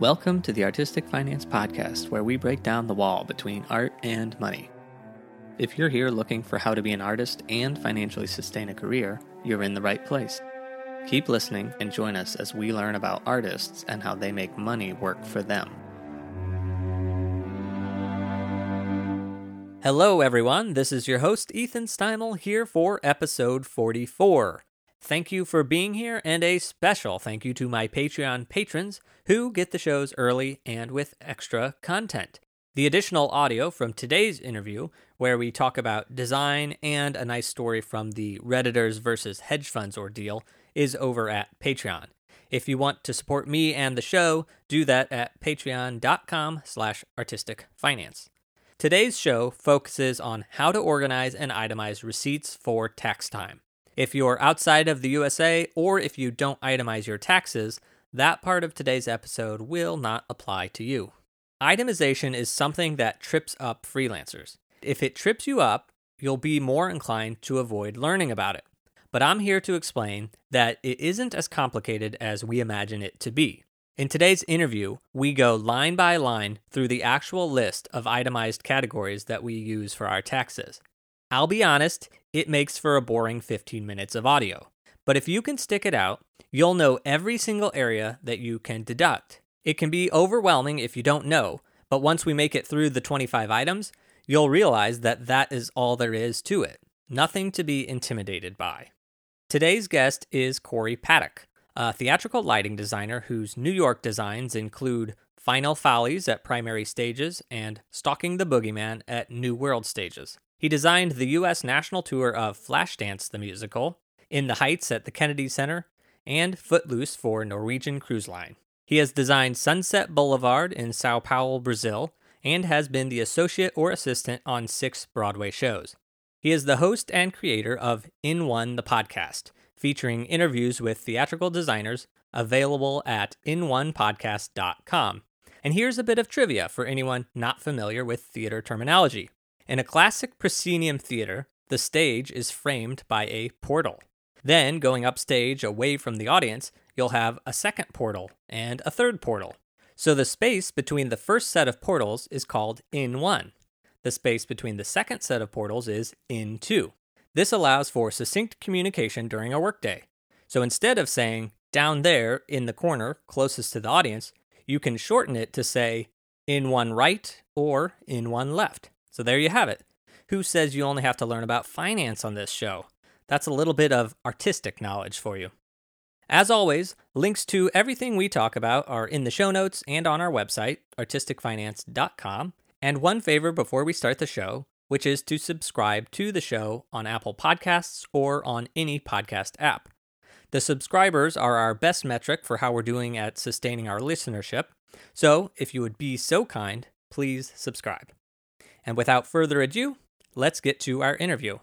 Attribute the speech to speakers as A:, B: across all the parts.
A: Welcome to the Artistic Finance Podcast, where we break down the wall between art and money. If you're here looking for how to be an artist and financially sustain a career, you're in the right place. Keep listening and join us as we learn about artists and how they make money work for them. Hello, everyone. This is your host, Ethan Steimel, here for episode 44. Thank you for being here, and a special thank you to my Patreon patrons who get the shows early and with extra content. The additional audio from today's interview, where we talk about design and a nice story from the Redditors versus hedge funds ordeal, is over at Patreon. If you want to support me and the show, do that at patreon.com slash artisticfinance. Today's show focuses on how to organize and itemize receipts for tax time. If you're outside of the USA or if you don't itemize your taxes, that part of today's episode will not apply to you. Itemization is something that trips up freelancers. If it trips you up, you'll be more inclined to avoid learning about it. But I'm here to explain that it isn't as complicated as we imagine it to be. In today's interview, we go line by line through the actual list of itemized categories that we use for our taxes. I'll be honest, it makes for a boring 15 minutes of audio. But if you can stick it out, you'll know every single area that you can deduct. It can be overwhelming if you don't know, but once we make it through the 25 items, you'll realize that that is all there is to it. Nothing to be intimidated by. Today's guest is Cory Pattak, a theatrical lighting designer whose New York designs include Final Follies at primary stages and Stalking the Bogeyman at New World stages. He designed the U.S. national tour of Flashdance the Musical, In the Heights at the Kennedy Center, and Footloose for Norwegian Cruise Line. He has designed Sunset Boulevard in Sao Paulo, Brazil, and has been the associate or assistant on six Broadway shows. He is the host and creator of In One the podcast, featuring interviews with theatrical designers available at inonepodcast.com. And here's a bit of trivia for anyone not familiar with theater terminology. In a classic proscenium theater, the stage is framed by a portal. Then, going upstage away from the audience, you'll have a second portal and a third portal. So the space between the first set of portals is called in one. The space between the second set of portals is in two. This allows for succinct communication during a workday. So instead of saying down there in the corner closest to the audience, you can shorten it to say in one right or in one left. So there you have it. Who says you only have to learn about finance on this show? That's a little bit of artistic knowledge for you. As always, links to everything we talk about are in the show notes and on our website, artisticfinance.com. And one favor before we start the show, which is to subscribe to the show on Apple Podcasts or on any podcast app. The subscribers are our best metric for how we're doing at sustaining our listenership. So if you would be so kind, please subscribe. And without further ado, let's get to our interview.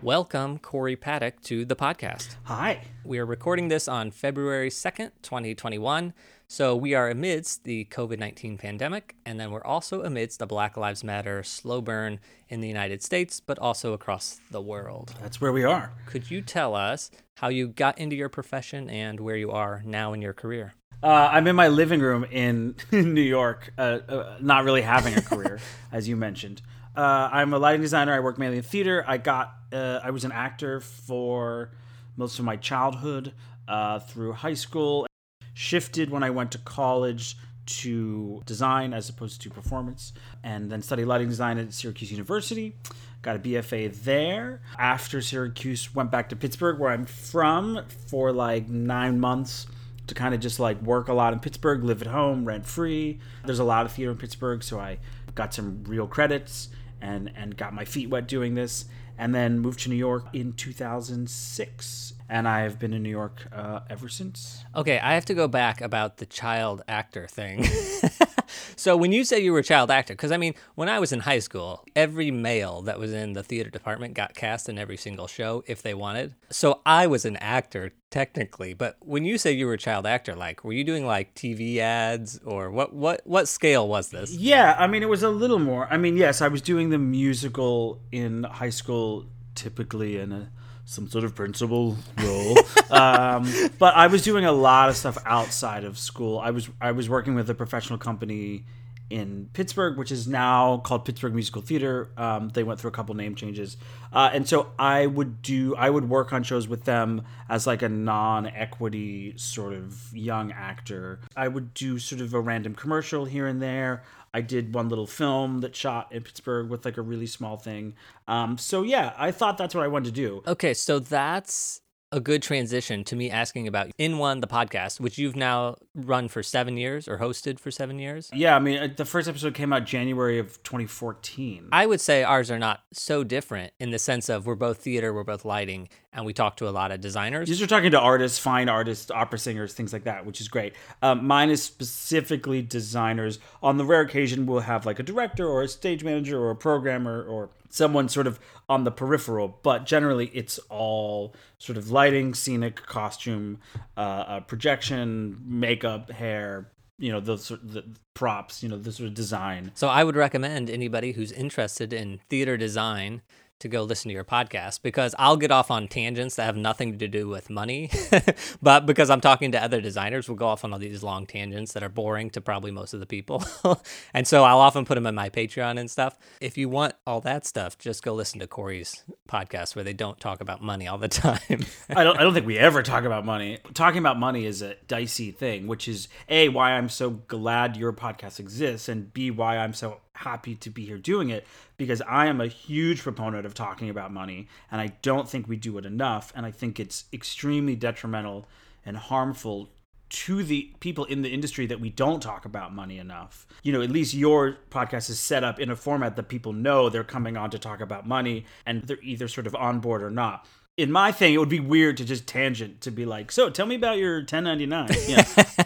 A: Welcome, Cory Pattak, to the podcast.
B: Hi.
A: We are recording this on February 2nd, 2021. So we are amidst the COVID 19 pandemic, and then we're also amidst the Black Lives Matter slow burn in the United States, but also across the world.
B: That's where we are.
A: Could you tell us how you got into your profession and where you are now in your career?
B: Uh, I'm in my living room in New York, uh, uh, not really having a career, as you mentioned. Uh, I'm a lighting designer. I work mainly in theater. I got, uh, I was an actor for most of my childhood uh, through high school. Shifted when I went to college to design as opposed to performance, and then studied lighting design at Syracuse University. Got a BFA there. After Syracuse, went back to Pittsburgh, where I'm from, for like nine months to kind of just like work a lot in Pittsburgh, live at home, rent free. There's a lot of theater in Pittsburgh, so I got some real credits and and got my feet wet doing this. And then moved to New York in 2006, and I've been in New York uh, ever since.
A: Okay, I have to go back about the child actor thing. so when you say you were a child actor, because I mean, when I was in high school, every male that was in the theater department got cast in every single show if they wanted. So I was an actor technically, but when you say you were a child actor, like were you doing like TV ads or what? What what scale was this?
B: Yeah, I mean, it was a little more. I mean, yes, I was doing the musical in high school, typically in a some sort of principal role. um, but I was doing a lot of stuff outside of school. I was I was working with a professional company in Pittsburgh, which is now called Pittsburgh Musical Theater. Um, they went through a couple name changes, uh, and so I would do I would work on shows with them as like a non-equity sort of young actor. I would do sort of a random commercial here and there. I did one little film that shot in Pittsburgh with like a really small thing. Um, so yeah, I thought that's what I wanted to do.
A: Okay, so that's a good transition to me asking about In One, the podcast, which you've now run for seven years or hosted for seven years.
B: Yeah, I mean, uh, the first episode came out January of 2014.
A: I would say ours are not so different in the sense of we're both theater, we're both lighting, and we talk to a lot of designers.
B: Are talking to artists, fine artists, opera singers, things like that, which is great. Um, mine is specifically designers. On the rare occasion, we'll have like a director or a stage manager or a programmer or someone sort of on the peripheral, but generally it's all sort of lighting, scenic, costume, uh, uh, projection, makeup, hair, you know, those the props, you know, the sort of design.
A: So I would recommend anybody who's interested in theater design to go listen to your podcast because I'll get off on tangents that have nothing to do with money. but because I'm talking to other designers, we'll go off on all these long tangents that are boring to probably most of the people. and so I'll often put them in my Patreon and stuff. If you want all that stuff, just go listen to Cory's podcast where they don't talk about money all the time.
B: I don't I don't think we ever talk about money. Talking about money is a dicey thing, which is A, why I'm so glad your podcast exists, and B, why I'm so happy to be here doing it because I am a huge proponent of talking about money and I don't think we do it enough and I think it's extremely detrimental and harmful to the people in the industry that we don't talk about money enough. You know, at least your podcast is set up in a format that people know they're coming on to talk about money and they're either sort of on board or not in my thing, it would be weird to just tangent to be like, so tell me about your 1099. Yeah.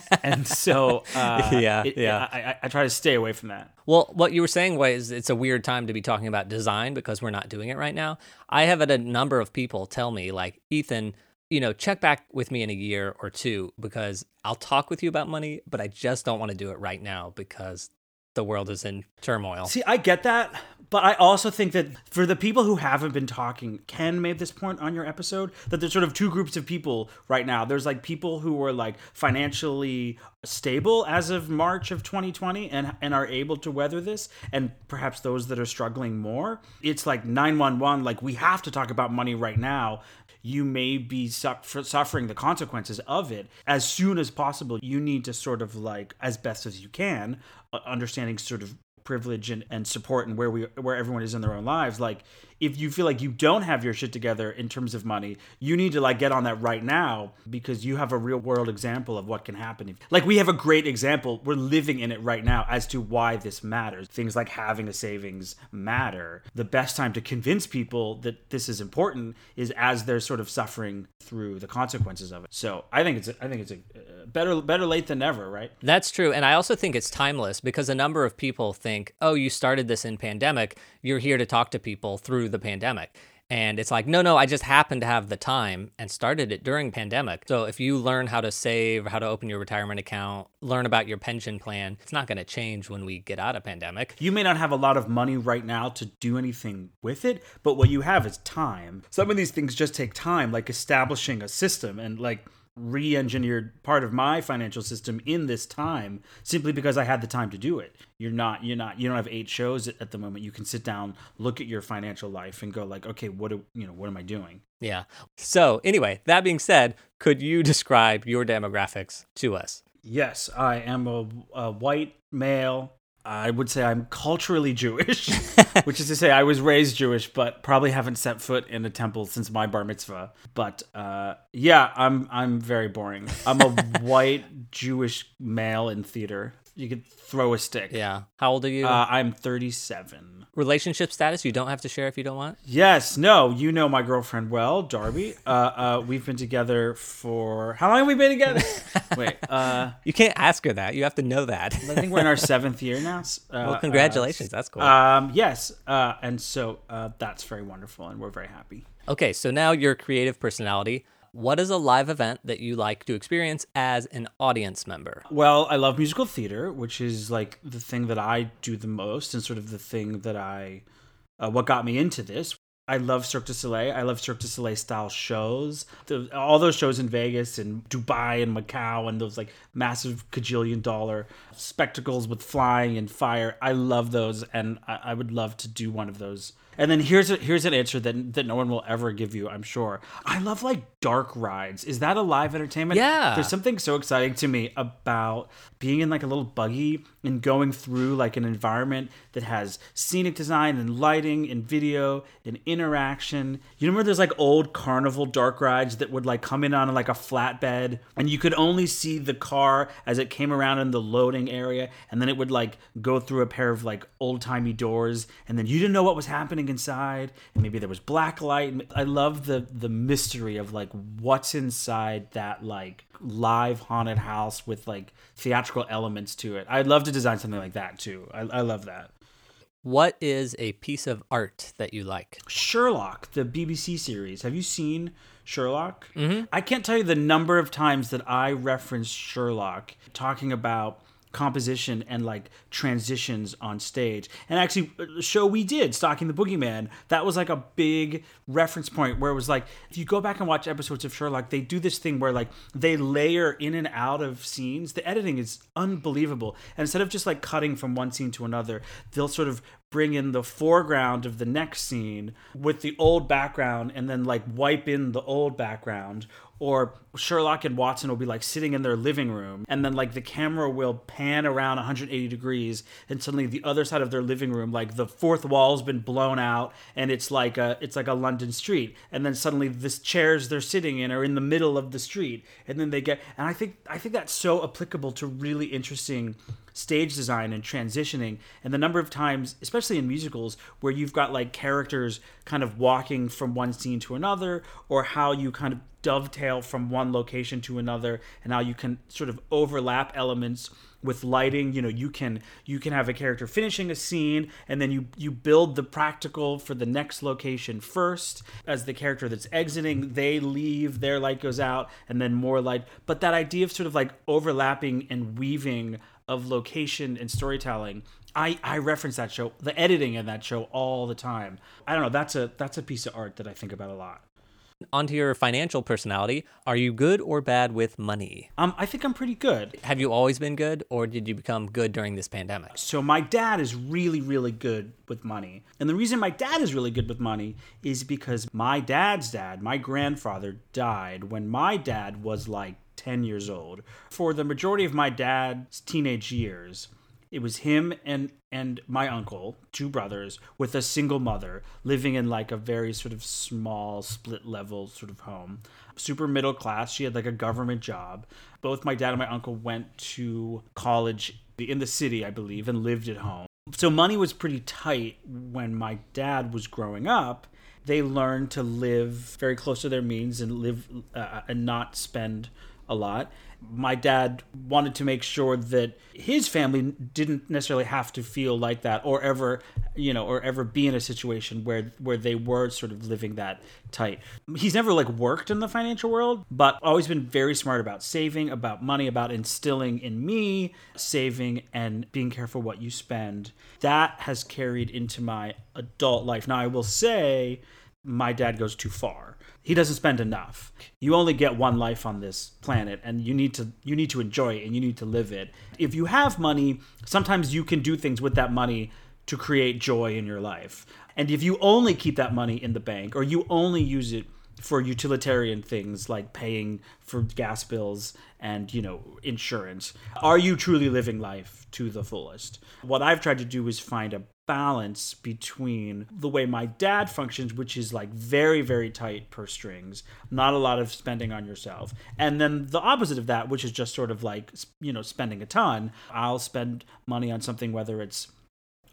B: and so, uh,
A: Yeah,
B: it-
A: yeah.
B: I, I, I try to stay away from that.
A: Well, what you were saying was it's a weird time to be talking about design because we're not doing it right now. I have had a number of people tell me, like, Ethan, you know, check back with me in a year or two because I'll talk with you about money, but I just don't want to do it right now because the world is in turmoil.
B: See, I get that, but I also think that for the people who haven't been talking, Ken made this point on your episode that there's sort of two groups of people right now. There's like people who are like financially stable as of March of 2020 and and are able to weather this, and perhaps those that are struggling more. It's like 911, like we have to talk about money right now. You may be suff- suffering the consequences of it as soon as possible. You need to sort of like, as best as you can, understanding sort of privilege and, and support and where we where everyone is in their own lives like if you feel like you don't have your shit together in terms of money you need to like get on that right now because you have a real world example of what can happen if, like we have a great example. We're living in it right now as to why this matters. Things like having a savings matter. The best time to convince people that this is important is as they're sort of suffering through the consequences of it. So i think it's a, i think it's a uh, better better late than never right?
A: That's true. And I also think it's timeless because a number of people think, oh, you started this in pandemic. You're here to talk to people through the pandemic. And it's like, no, no, I just happened to have the time and started it during pandemic. So if you learn how to save, how to open your retirement account, learn about your pension plan, it's not going to change when we get out of pandemic.
B: You may not have a lot of money right now to do anything with it, but what you have is time. Some of these things just take time, like establishing a system and like re engineered part of my financial system in this time simply because I had the time to do it. You're not, you're not, you don't have eight shows at at the moment. You can sit down, look at your financial life and go like, okay, what do, you know, what am I doing?
A: Yeah. So anyway, that being said, could you describe your demographics to us?
B: Yes, I am a, a white male. I would say I'm culturally Jewish, which is to say I was raised Jewish, but probably haven't set foot in a temple since my bar mitzvah. But uh, yeah, I'm I'm very boring. I'm a white Jewish male in theater. You could throw a stick.
A: Yeah. How old are you?
B: Uh, I'm 37.
A: Relationship status? You don't have to share if you don't want.
B: Yes, no, you know my girlfriend well, Darby. Uh, uh, we've been together for how long have we been together? Wait, uh,
A: You can't ask her that. You have to know that.
B: I think we're in our seventh year now. Uh,
A: well, congratulations. That's cool.
B: Um, yes, uh, and so uh, that's very wonderful, and we're very happy.
A: Okay, so now your creative personality. What is a live event that you like to experience as an audience member?
B: Well, I love musical theater, which is like the thing that I do the most, and sort of the thing that I, uh, what got me into this. I love Cirque du Soleil. I love Cirque du Soleil style shows. The, all those shows in Vegas and Dubai and Macau and those like massive cajillion dollar spectacles with flying and fire. I love those, and I, I would love to do one of those and then here's a, here's an answer that that no one will ever give you, I'm sure. I love like dark rides. Is that a live entertainment?
A: Yeah.
B: There's something so exciting to me about being in like a little buggy and going through like an environment that has scenic design and lighting and video and interaction. You remember there's like old carnival dark rides that would like come in on like a flatbed and you could only see the car as it came around in the loading area and then it would like go through a pair of like old-timey doors and then you didn't know what was happening inside and maybe there was black light. I love the the mystery of like what's inside that like live haunted house with like theatrical elements to it. I'd love to design something like that too. I, I love that.
A: What is a piece of art that you like?
B: Sherlock the bbc series. Have you seen sherlock?
A: Mm-hmm.
B: i can't tell you the number of times that i referenced sherlock talking about composition and like transitions on stage. And actually, uh, the show we did, Stalking the Bogeyman, that was like a big reference point where it was like, if you go back and watch episodes of Sherlock, they do this thing where like they layer in and out of scenes. The editing is unbelievable. And instead of just like cutting from one scene to another, they'll sort of bring in the foreground of the next scene with the old background and then like wipe in the old background or Sherlock and Watson will be like sitting in their living room and then like the camera will pan around 180 degrees and suddenly the other side of their living room like the fourth wall's been blown out and it's like a it's like a London street. And then suddenly the chairs they're sitting in are in the middle of the street and then they get and I think I think that's so applicable to really interesting stage design and transitioning and the number of times especially in musicals where you've got like characters kind of walking from one scene to another or how you kind of dovetail from one location to another and how you can sort of overlap elements with lighting. You know you can you can have a character finishing a scene and then you you build the practical for the next location first. As the character that's exiting they leave their light goes out and then more light. But that idea of sort of like overlapping and weaving of location and storytelling I, I reference that show the editing in that show all the time. I don't know that's a that's a piece of art that i think about a lot
A: onto your financial personality, are you good or bad with money?
B: Um, I think I'm pretty good.
A: Have you always been good, or did you become good during this pandemic?
B: So my dad is really, really good with money, and the reason my dad is really good with money is because my dad's dad, my grandfather, died when my dad was like 10 years old. For the majority of my dad's teenage years, it was him and and my uncle, two brothers, with a single mother, living in like a very sort of small split level sort of home. Super middle class. She had like a government job. Both my dad and my uncle went to college in the city, I believe, and lived at home. So money was pretty tight when my dad was growing up. They learned to live very close to their means and live uh, and not spend a lot my dad wanted to make sure that his family didn't necessarily have to feel like that or ever you know or ever be in a situation where where they were sort of living that tight. He's never like worked in the financial world but always been very smart about saving about money about instilling in me saving and being careful what you spend. That has carried into my adult life. Now i will say my dad goes too far he doesn't spend enough. You only get one life on this planet and you need to you need to enjoy it and you need to live it. If you have money, sometimes you can do things with that money to create joy in your life. And if you only keep that money in the bank or you only use it for utilitarian things like paying for gas bills and you know insurance are you truly living life to the fullest what i've tried to do is find a balance between the way my dad functions which is like very very tight purse strings not a lot of spending on yourself and then the opposite of that which is just sort of like you know spending a ton i'll spend money on something whether it's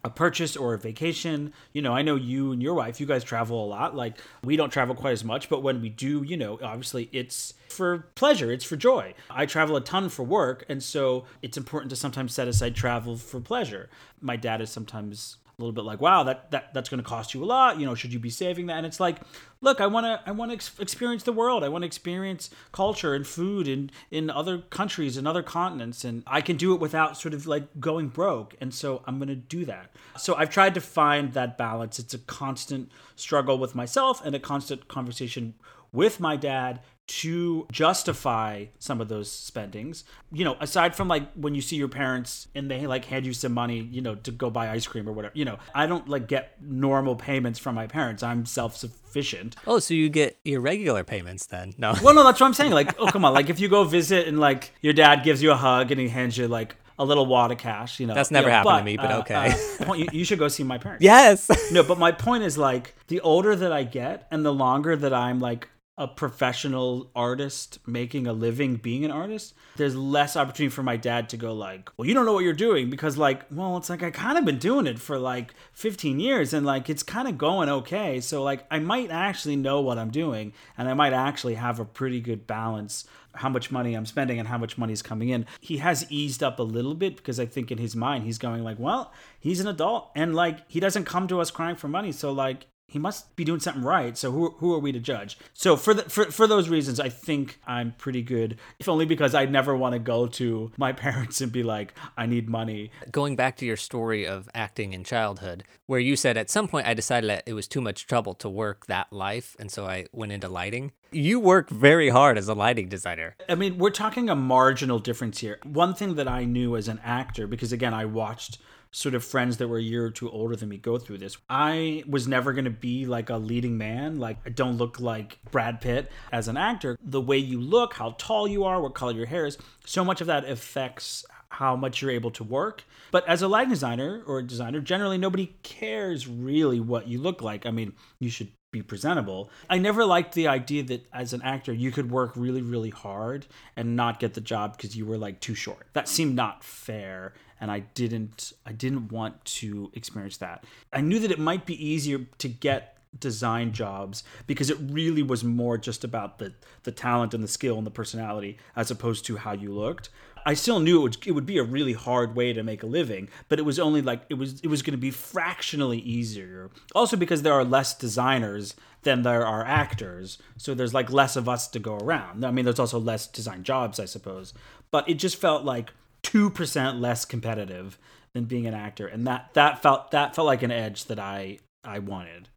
B: a purchase or a vacation. You know, I know you and your wife, you guys travel a lot. Like, we don't travel quite as much, but when we do, you know, obviously it's for pleasure, it's for joy. I travel a ton for work, and so it's important to sometimes set aside travel for pleasure. My dad is sometimes little bit like, wow, that, that that's going to cost you a lot. You know, should you be saving that? And it's like, look, I want to I want to ex- experience the world. I want to experience culture and food in in other countries and other continents, and I can do it without sort of like going broke. And so I'm going to do that. So I've tried to find that balance. It's a constant struggle with myself and a constant conversation with my dad to justify some of those spendings. You know, aside from like when you see your parents and they like hand you some money, you know, to go buy ice cream or whatever. You know, I don't like get normal payments from my parents. I'm self-sufficient.
A: Oh, so you get irregular payments then? No.
B: Well, no, that's what I'm saying. Like, oh, come on. Like if you go visit and like your dad gives you a hug and he hands you like a little wad of cash, you know.
A: That's never
B: you know,
A: happened to me, but okay.
B: Uh, point, you, you should go see my parents.
A: yes.
B: No, but my point is like the older that I get and the longer that I'm like a professional artist making a living being an artist there's less opportunity for my dad to go like well you don't know what you're doing because like well it's like i kind of been doing it for like 15 years and like it's kind of going okay. So like i might actually know what i'm doing and i might actually have a pretty good balance how much money i'm spending and how much money is coming in. He has eased up a little bit because i think in his mind he's going like well he's an adult and like he doesn't come to us crying for money. So like he must be doing something right. So who, who are we to judge? So for the, for for those reasons, I think I'm pretty good. If only because I never want to go to my parents and be like, I need money.
A: Going back to your story of acting in childhood, where you said at some point I decided that it was too much trouble to work that life, and so I went into lighting. You work very hard as a lighting designer.
B: I mean, we're talking a marginal difference here. One thing that I knew as an actor, because again, I watched sort of friends that were a year or two older than me go through this. I was never going to be like a leading man. Like, I don't look like Brad Pitt as an actor. The way you look, how tall you are, what color your hair is, so much of that affects how much you're able to work. But as a lighting designer or a designer, generally nobody cares really what you look like. I mean, you should be presentable. I never liked the idea that as an actor you could work really really hard and not get the job because you were like too short. That seemed not fair and I didn't I didn't want to experience that. I knew that it might be easier to get design jobs because it really was more just about the the talent and the skill and the personality as opposed to how you looked. I still knew it would, it would be a really hard way to make a living, but it was only like it was it was going to be fractionally easier. Also because there are less designers than there are actors, so there's like less of us to go around. I mean, there's also less design jobs, I suppose, but it just felt like two percent less competitive than being an actor, and that that felt that felt like an edge that I I wanted.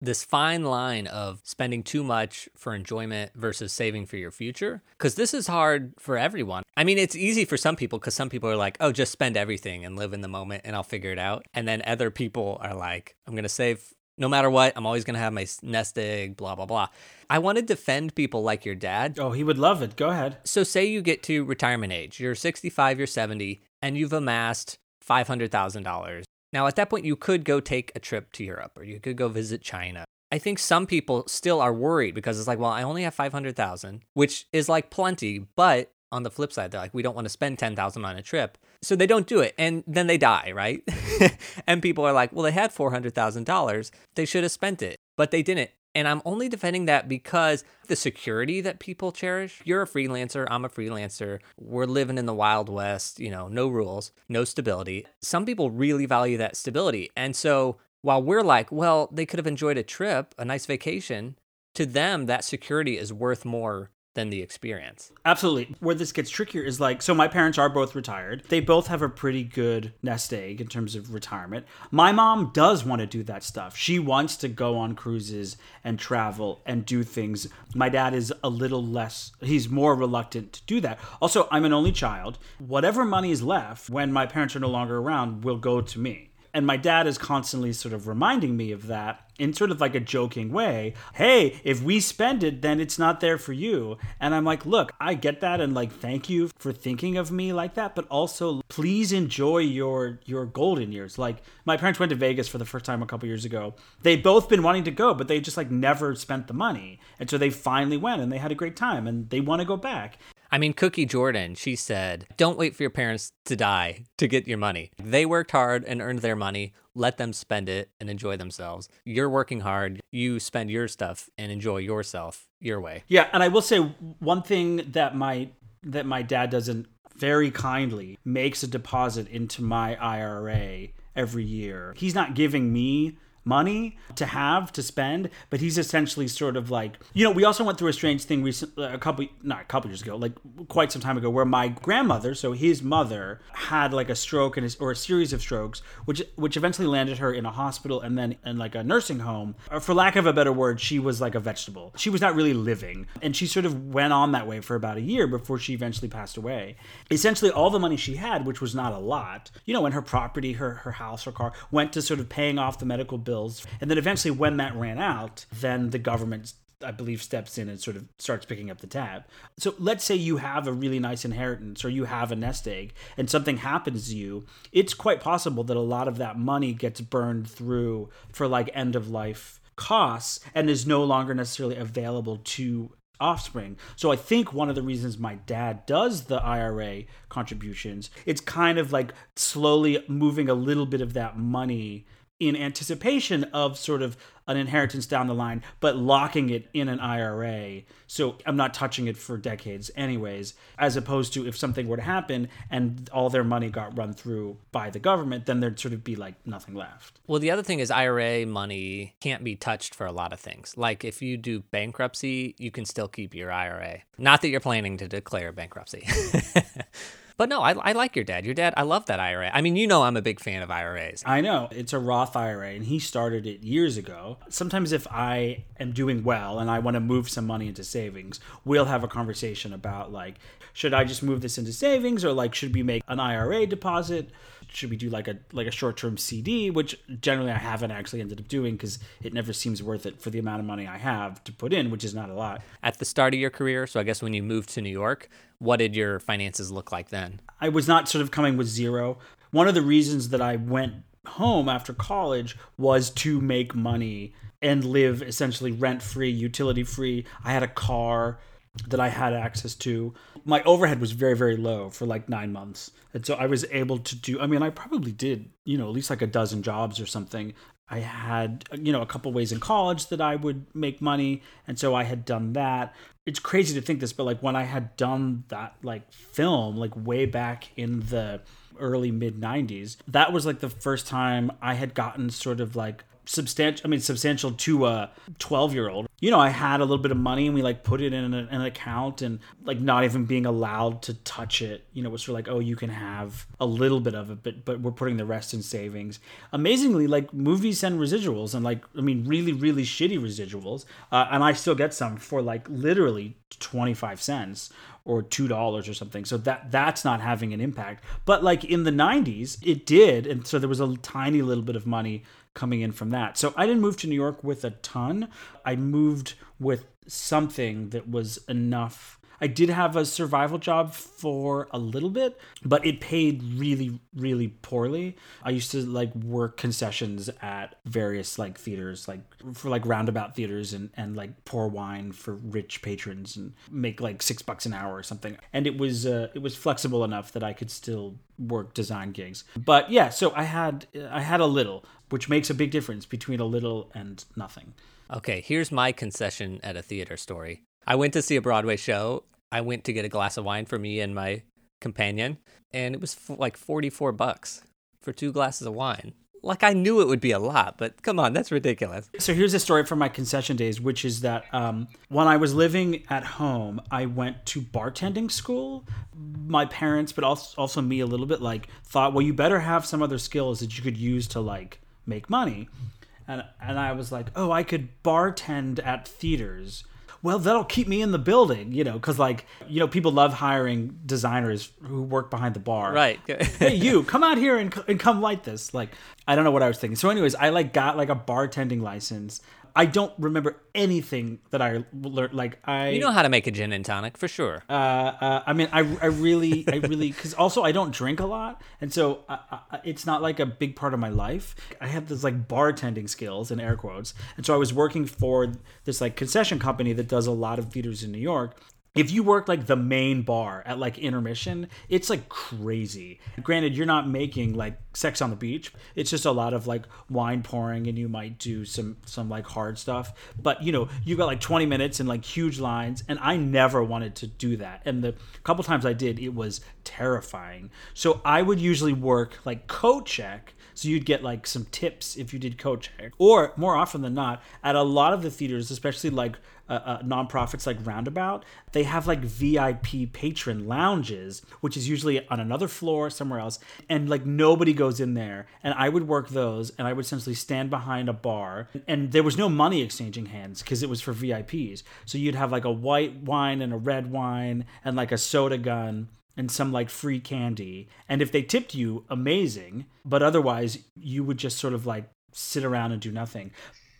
A: This fine line of spending too much for enjoyment versus saving for your future, because this is hard for everyone. I mean, it's easy for some people because some people are like, "Oh, just spend everything and live in the moment, and I'll figure it out." And then other people are like, "I'm gonna save no matter what, I'm always going to have my nest egg, blah, blah, blah. I want to defend people like your dad.
B: Oh, he would love it. Go ahead.
A: So, say you get to retirement age, you're 65, you're 70, and you've amassed $500,000. Now, at that point, you could go take a trip to Europe or you could go visit China. I think some people still are worried because it's like, well, I only have 500,000, which is like plenty, but on the flip side, they're like, we don't want to spend 10,000 on a trip. So they don't do it. And then they die, right? and people are like, well, they had $400,000. They should have spent it, but they didn't. And I'm only defending that because the security that people cherish. You're a freelancer, I'm a freelancer. We're living in the Wild West, you know, no rules, no stability. Some people really value that stability. And so while we're like, well, they could have enjoyed a trip, a nice vacation, to them, that security is worth more than the experience.
B: Absolutely. Where this gets trickier is like so my parents are both retired. They both have a pretty good nest egg in terms of retirement. My mom does want to do that stuff. She wants to go on cruises and travel and do things. My dad is a little less he's more reluctant to do that. Also, I'm an only child. Whatever money is left when my parents are no longer around will go to me. And my dad is constantly sort of reminding me of that in sort of like a joking way. Hey, if we spend it, then it's not there for you. And I'm like, look, I get that and like thank you for thinking of me like that, but also please enjoy your your golden years. Like my parents went to Vegas for the first time a couple years ago. They'd both been wanting to go, but they just like never spent the money. And so they finally went and they had a great time and they want to go back.
A: I mean, Cookie Jordan, she said, don't wait for your parents to die to get your money. They worked hard and earned their money. Let them spend it and enjoy themselves. You're working hard. You spend your stuff and enjoy yourself your way.
B: Yeah, and I will say one thing that my that my dad doesn't very kindly makes a deposit into my IRA every year. He's not giving me money to have to spend but he's essentially sort of like you know we also went through a strange thing recently a couple not a couple years ago like quite some time ago where my grandmother so his mother had like a stroke and or a series of strokes which which eventually landed her in a hospital and then in like a nursing home. Or for lack of a better word she was like a vegetable. She was not really living. And she sort of went on that way for about a year before she eventually passed away. Essentially all the money she had which was not a lot you know and her property her her house her car went to sort of paying off the medical bill bills. And then eventually, when that ran out, then the government I believe steps in and sort of starts picking up the tab. So let's say you have a really nice inheritance or you have a nest egg and something happens to you, it's quite possible that a lot of that money gets burned through for like end of life costs and is no longer necessarily available to offspring. So I think one of the reasons my dad does the IRA contributions, it's kind of like slowly moving a little bit of that money in anticipation of sort of an inheritance down the line, but locking it in an IRA. So I'm not touching it for decades, anyways, as opposed to if something were to happen and all their money got run through by the government, then there'd sort of be like nothing left.
A: Well, the other thing is IRA money can't be touched for a lot of things. Like if you do bankruptcy, you can still keep your IRA. Not that you're planning to declare bankruptcy. But no, I, I like your dad. Your dad, I love that IRA. I mean, you know, I'm a big fan of IRAs.
B: I know. It's a Roth IRA, and he started it years ago. Sometimes, if I am doing well and I want to move some money into savings, we'll have a conversation about like, should I just move this into savings or like, should we make an IRA deposit? Should we do like a like a short term CD, which generally I haven't actually ended up doing because it never seems worth it for the amount of money I have to put in, which is not a lot.
A: At the start of your career, so I guess when you moved to New York, what did your finances look like then?
B: I was not sort of coming with zero. One of the reasons that I went home after college was to make money and live essentially rent free, utility free. I had a car that I had access to. My overhead was very, very low for like nine months. And so I was able to do, I mean, I probably did, you know, at least like a dozen jobs or something. I had, you know, a couple ways in college that I would make money. And so I had done that. It's crazy to think this, but like when I had done that, like film, like way back in the early mid 90s, that was like the first time I had gotten sort of like substantial i mean substantial to a 12 year old you know i had a little bit of money and we like put it in an, an, account and like not even being allowed to touch it you know was sort of like oh you can have a little bit of it but but we're putting the rest in savings amazingly like movies send residuals and like i mean really really shitty residuals uh, and i still get some for like literally 25 cents or two dollars or something. So that that's not having an impact. But like in the '90s, it did, and so there was a tiny little bit of money coming in from that. So I didn't move to New York with a ton. I moved with something that was enough I did have a survival job for a little bit, but it paid really, really poorly. I used to like work concessions at various like theaters, like for like roundabout theaters and, and like pour wine for rich patrons and make like six bucks an hour or something. And it was uh, it was flexible enough that I could still work design gigs. But yeah, so I had I had a little, which makes a big difference between a little and nothing.
A: Okay, here's my concession at a theater story. I went to see a Broadway show I went to get a glass of wine for me and my companion, and it was f- like 44 bucks for two glasses of wine. Like I knew it would be a lot, but come on, that's ridiculous.
B: So here's a story from my concession days, which is that um, when I was living at home, I went to bartending school. My parents, but also also me a little bit, like thought, well, you better have some other skills that you could use to like make money. And and I was like, oh, I could bartend at theaters well, that'll keep me in the building, you know, because like, you know, people love hiring designers who work behind the bar.
A: Right.
B: hey, you come out here and, and come light this. Like, I don't know what I was thinking. So, anyways, I like got like a bartending license. I don't remember anything that I learned. Like I,
A: you know how to make a gin and tonic for sure.
B: Uh, uh I mean, I, I really, I really, because also I don't drink a lot, and so I, I, it's not like a big part of my life. I have this like bartending skills in air quotes, and so I was working for this like concession company that does a lot of theaters in New York, if you work like the main bar at like intermission, it's like crazy. Granted, you're not making like sex on the beach. It's just a lot of like wine pouring and you might do some some like hard stuff. But you know, you got like 20 minutes and like huge lines and I never wanted to do that. And the couple times I did, it was terrifying. So I would usually work like coat check So you'd get like some tips if you did co-check. Or more often than not, at a lot of the theaters, especially like uh, uh, nonprofits like Roundabout, they have like VIP patron lounges, which is usually on another floor somewhere else, and like nobody goes in there. And I would work those, and I would essentially stand behind a bar, and there was no money exchanging hands because it was for VIPs. So you'd have like a white wine and a red wine, and like a soda gun and some like free candy. And if they tipped you, amazing. But otherwise, you would just sort of like sit around and do nothing.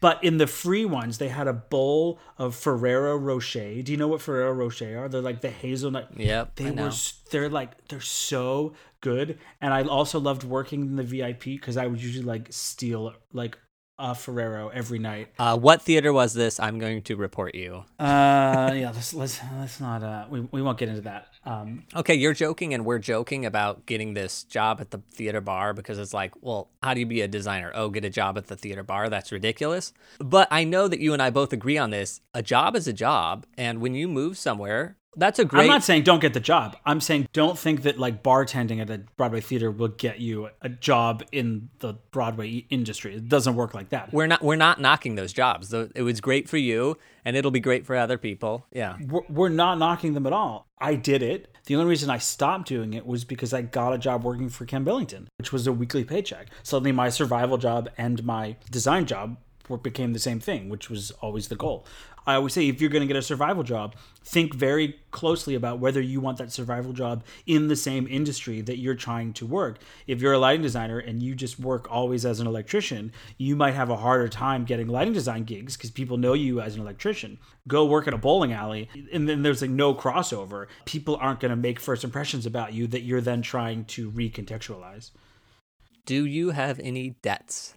B: But in the free ones, they had a bowl of Ferrero Rocher. Do you know what Ferrero Rocher are? They're like the hazelnut.
A: Yep,
B: They were. They're like they're so good. And I also loved working in the VIP because I would usually like steal like a Ferrero every night.
A: Uh, what theater was this? I'm going to report you.
B: Uh, yeah. Let's let's let's not. Uh, we we won't get into that. Um,
A: Okay, you're joking, and we're joking about getting this job at the theater bar because it's like, well, how do you be a designer? Oh, get a job at the theater bar? That's ridiculous. But I know that you and I both agree on this. A job is a job, and when you move somewhere, that's a great.
B: I'm not saying don't get the job. I'm saying don't think that like bartending at a Broadway theater will get you a job in the Broadway industry. It doesn't work like that.
A: we're not we're not knocking those jobs. It was great for you, and it'll be great for other people. Yeah.
B: We're, we're not knocking them at all. I did it. The only reason I stopped doing it was because I got a job working for Ken Billington, which was a weekly paycheck. Suddenly, my survival job and my design job were, became the same thing, which was always the goal. I always say if you're going to get a survival job, think very closely about whether you want that survival job in the same industry that you're trying to work. If you're a lighting designer and you just work always as an electrician, you might have a harder time getting lighting design gigs because people know you as an electrician. Go work at a bowling alley and then there's like no crossover. People aren't going to make first impressions about you that you're then trying to recontextualize.
A: Do you have any debts?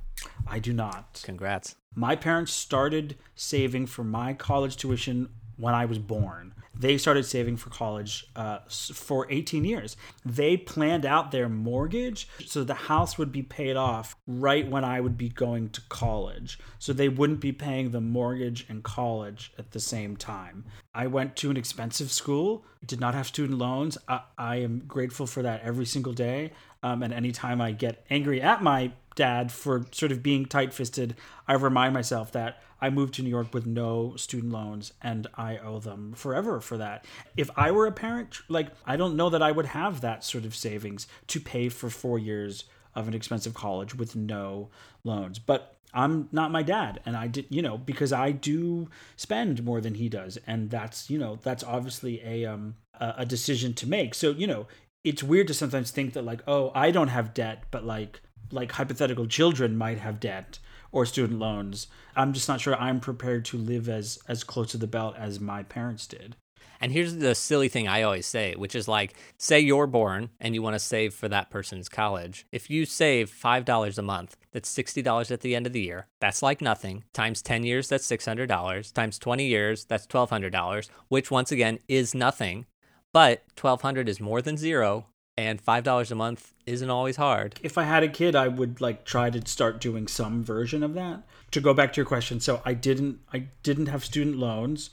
B: I do not.
A: Congrats.
B: My parents started saving for my college tuition when I was born. They started saving for college uh, for 18 years. They planned out their mortgage so the house would be paid off right when I would be going to college. So they wouldn't be paying the mortgage and college at the same time. I went to an expensive school, did not have student loans. I, I am grateful for that every single day. Um, and anytime I get angry at my dad for sort of being tight fisted, I remind myself that I moved to New York with no student loans and I owe them forever for that. If I were a parent, like, I don't know that I would have that sort of savings to pay for four years of an expensive college with no loans. But I'm not my dad, and I did, you know, because I do spend more than he does, and that's, you know, that's obviously a um a a decision to make. So, you know, it's weird to sometimes think that like, oh, I don't have debt, but like like hypothetical children might have debt or student loans. I'm just not sure I'm prepared to live as as close to the belt as my parents did.
A: And here's the silly thing I always say, which is like, say you're born and you want to save for that person's college. If you save $5 a month, that's $60 at the end of the year. That's like nothing. Times 10 years, that's $600. Times 20 years, that's $1,200, which once again is nothing. But 1200 is more than zero, and $5 a month isn't always hard.
B: If I had a kid, I would like try to start doing some version of that. To go back to your question, so I didn't I didn't have student loans.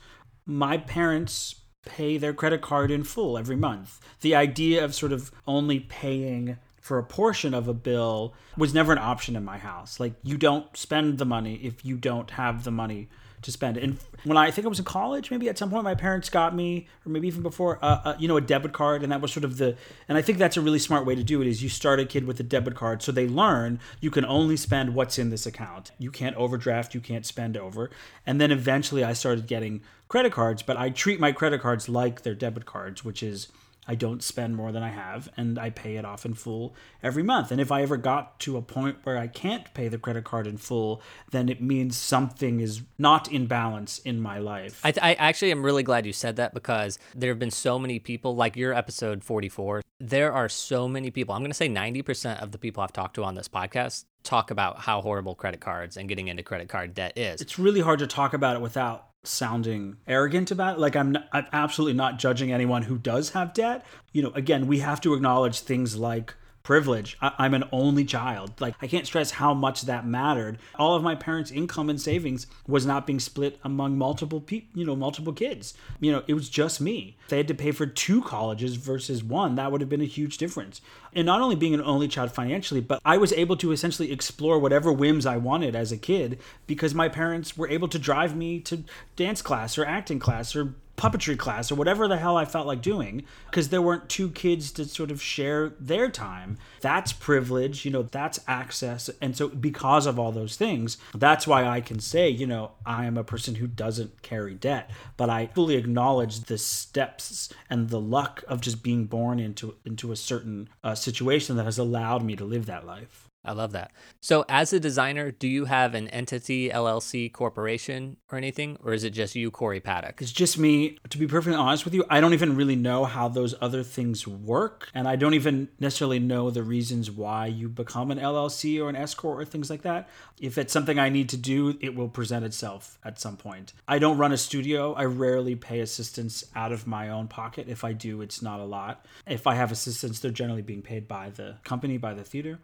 B: My parents pay their credit card in full every month. The idea of sort of only paying for a portion of a bill was never an option in my house. Like you don't spend the money if you don't have the money to spend. And when I think I was in college, maybe at some point my parents got me, or maybe even before, uh, uh, you know, a debit card, and that was sort of the. And I think that's a really smart way to do it. Is you start a kid with a debit card, so they learn you can only spend what's in this account. You can't overdraft, you can't spend over. And then eventually, I started getting credit cards, but I treat my credit cards like they're debit cards, which is I don't spend more than I have and I pay it off in full every month. And if I ever got to a point where I can't pay the credit card in full, then it means something is not in balance in my life.
A: I, I actually am really glad you said that because there have been so many people, like your episode 44, there are so many people. I'm going to say 90% of the people I've talked to on this podcast talk about how horrible credit cards and getting into credit card debt is.
B: it's really hard to talk about it without sounding arrogant about it. Like I'm, not, I'm absolutely not judging anyone who does have debt. You know, again, we have to acknowledge things like privilege. I- I'm an only child. Like, I can't stress how much that mattered. All of my parents' income and savings was not being split among multiple people, you know, multiple kids. You know, it was just me. If they had to pay for two colleges versus one, that would have been a huge difference. And not only being an only child financially, but I was able to essentially explore whatever whims I wanted as a kid because my parents were able to drive me to dance class or acting class or puppetry class or whatever the hell I felt like doing because there weren't two kids to sort of share their time. That's privilege, you know, that's access. And so, because of all those things, that's why I can say, you know, I am a person who doesn't carry debt, but I fully acknowledge the steps and the luck of just being born into into a certain uh, situation that has allowed me to live that life.
A: I love that. So, as a designer, do you have an entity, LLC, corporation, or anything, or is it just you, Cory Pattak?
B: It's just me. To be perfectly honest with you, I don't even really know how those other things work, and I don't even necessarily know the reasons why you become an LLC or an S corp or things like that. If it's something I need to do, it will present itself at some point. I don't run a studio. I rarely pay assistants out of my own pocket. If I do, it's not a lot. If I have assistants, they're generally being paid by the company, by the theater.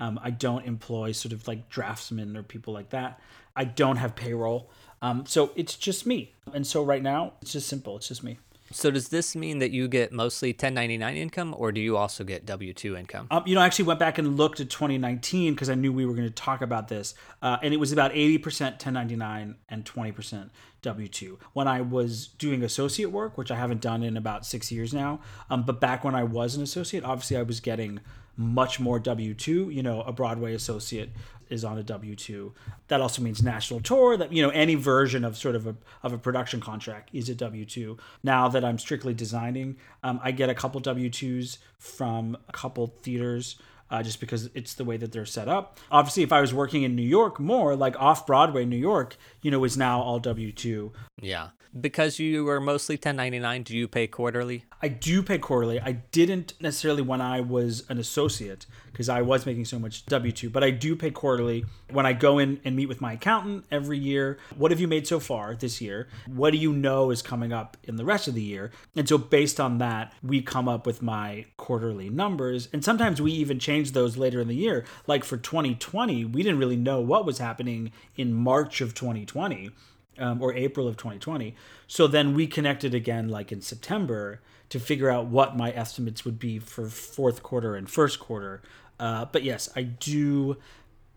B: Um, I don't employ sort of like draftsmen or people like that. I don't have payroll. Um, so it's just me. And so right now, it's just simple. It's just me.
A: So, does this mean that you get mostly 1099 income, or do you also get W 2 income?
B: Um, you know, I actually went back and looked at 2019 because I knew we were going to talk about this. Uh, and it was about 80% 1099 and 20% W 2. When I was doing associate work, which I haven't done in about six years now, um, but back when I was an associate, obviously I was getting much more W 2. You know, a Broadway associate is on a W 2. That also means national tour, that, you know, any version of sort of a, of a production contract is a W 2. Now that I'm strictly designing, um, I get a couple W 2s from a couple theaters. Uh, just because it's the way that they're set up. Obviously, if I was working in New York more, like off Broadway, New York, you know, is now all W 2.
A: Yeah. Because you are mostly 1099, do you pay quarterly?
B: I do pay quarterly. I didn't necessarily when I was an associate because I was making so much W 2, but I do pay quarterly when I go in and meet with my accountant every year. What have you made so far this year? What do you know is coming up in the rest of the year? And so, based on that, we come up with my quarterly numbers. And sometimes we even change those later in the year. Like for 2020, we didn't really know what was happening in March of 2020 um, or April of 2020. So then we connected again, like in September, to figure out what my estimates would be for fourth quarter and first quarter. Uh, but yes, I do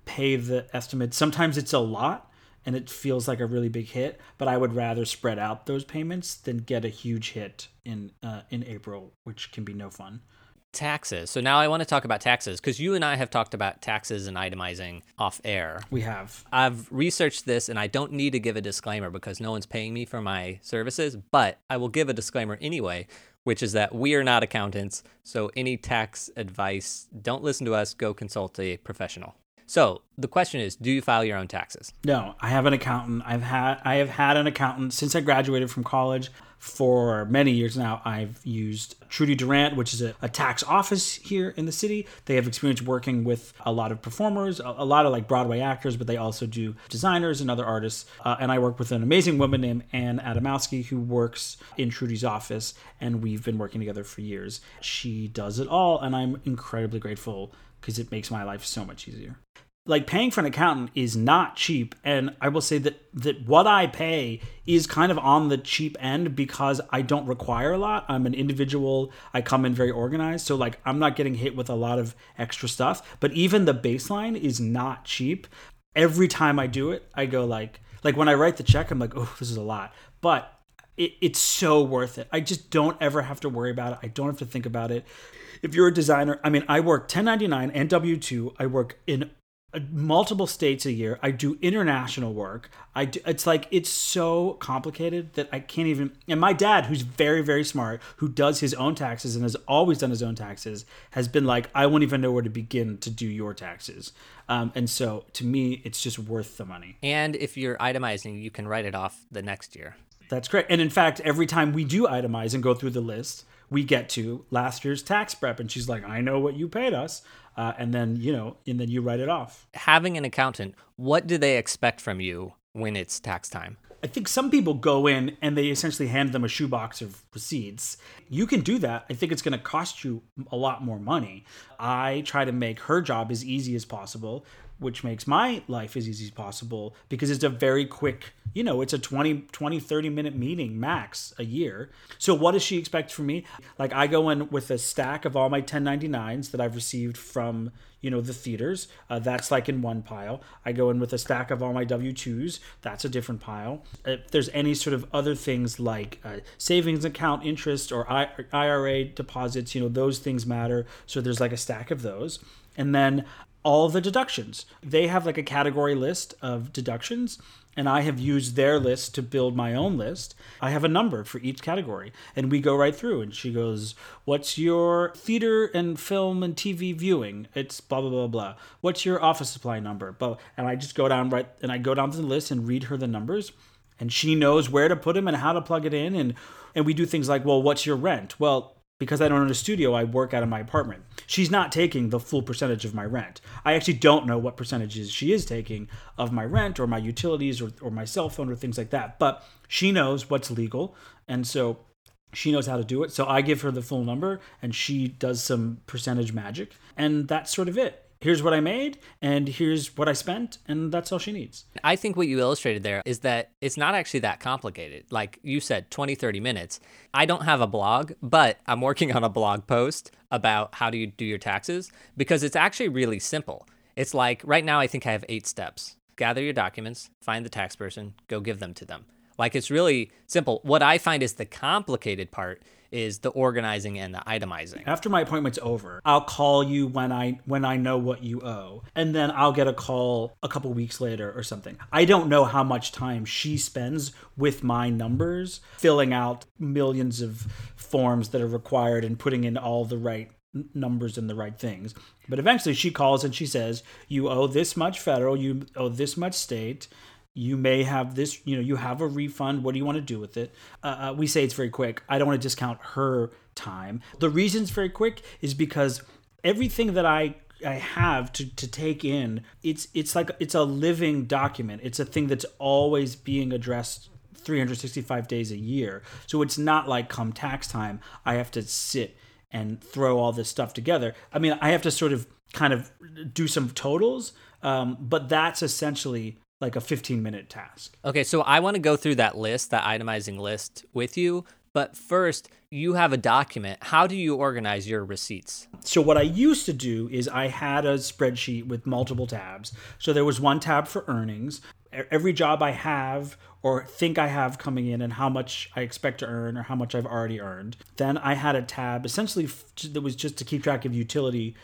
B: pay the estimate. Sometimes it's a lot and it feels like a really big hit, but I would rather spread out those payments than get a huge hit in uh, in April, which can be no fun.
A: Taxes. So now I want to talk about taxes because you and I have talked about taxes and itemizing off air.
B: We have.
A: I've researched this and I don't need to give a disclaimer because no one's paying me for my services, but I will give a disclaimer anyway, which is that we are not accountants. So any tax advice, don't listen to us, go consult a professional. So the question is, do you file your own taxes?
B: No, I have an accountant. I've had I have had an accountant since I graduated from college. For many years now, I've used Trudy Durant, which is a, a tax office here in the city. They have experience working with a lot of performers, a, a lot of like Broadway actors, but they also do designers and other artists. Uh, and I work with an amazing woman named Anne Adamowski who works in Trudy's office, and we've been working together for years. She does it all, and I'm incredibly grateful because it makes my life so much easier like paying for an accountant is not cheap. And i will say that that what i pay is kind of on the cheap end because i don't require a lot. I'm an individual. I come in very organized. So like i'm not getting hit with a lot of extra stuff. But even the baseline is not cheap. Every time i do it i go like like when i write the check i'm like oh this is a lot. But it, it's so worth it. I just don't ever have to worry about it. I don't have to think about it. If you're a designer i mean i work 1099 and w2 i work in multiple states a year. I do international work. I do, it's like it's so complicated that I can't even. And my dad, who's very very smart, who does his own taxes and has always done his own taxes, has been like, I won't even know where to begin to do your taxes. Um, and so to me, it's just worth the money.
A: And if you're itemizing, you can write it off the next year.
B: That's great. And in fact, every time we do itemize and go through the list, we get to last year's tax prep, and she's like, I know what you paid us uh, and then you know, and then you write it off.
A: Having an accountant, what do they expect from you when it's tax time?
B: I think some people go in and they essentially hand them a shoebox of receipts. You can do that. I think it's going to cost you a lot more money. I try to make her job as easy as possible, which makes my life as easy as possible because it's a very quick, you know, it's a 20, 20, 30 minute meeting max a year. So what does she expect from me? Like I go in with a stack of all my 1099s that I've received from you know the theaters. Uh, that's like in one pile. I go in with a stack of all my w2s that's a different pile. If there's any sort of other things like uh, savings account interest or I- ira deposits you know those things matter. So there's like a stack of those. And then all the deductions they have like a category list of deductions and I have used their list to build my own list. I have a number for each category, and we go right through. And she goes, "What's your theater and film and TV viewing?" It's blah blah blah blah. What's your office supply number? Blah. And I just go down right, and I go down to the list and read her the numbers, and she knows where to put them and how to plug it in, and and we do things like, well, what's your rent? Well, because I don't own a studio, I work out of my apartment. She's not taking the full percentage of my rent. I actually don't know what percentages she is taking of my rent or my utilities or, or my cell phone or things like that. But she knows what's legal. And so she knows how to do it. So I give her the full number and she does some percentage magic. And that's sort of it here's what I made and here's what I spent, and that's all she needs.
A: I think what you illustrated there is that it's not actually that complicated. Like you said, 20, 30 minutes. I don't have a blog, but I'm working on a blog post about how do you do your taxes because it's actually really simple. It's like right now, I think I have eight steps gather your documents, find the tax person, go give them to them. Like it's really simple. What I find is the complicated part is the organizing and the itemizing.
B: After my appointment's over, I'll call you when I when I know what you owe. And then I'll get a call a couple weeks later or something. I don't know how much time she spends with my numbers filling out millions of forms that are required and putting in all the right numbers and the right things. But eventually she calls and she says, "You owe this much federal, you owe this much state." You may have this you know you have a refund what do you want to do with it uh, uh, we say it's very quick i don't want to discount her time the reason it's very quick is because everything that i I have to, to take in it's it's like it's a living document. It's a thing that's always being addressed 365 days a year. So it's not like come tax time I have to sit and throw all this stuff together. I mean, I have to sort of kind of do some totals, um, but that's essentially like a 15 minute task.
A: Okay, so I want to go through that list, that itemizing list with you. But first, you have a document. How do you organize your receipts?
B: So, what I used to do is I had a spreadsheet with multiple tabs. So, there was one tab for earnings, every job I have or think I have coming in, and how much I expect to earn or how much I've already earned. Then I had a tab essentially that was just to keep track of utility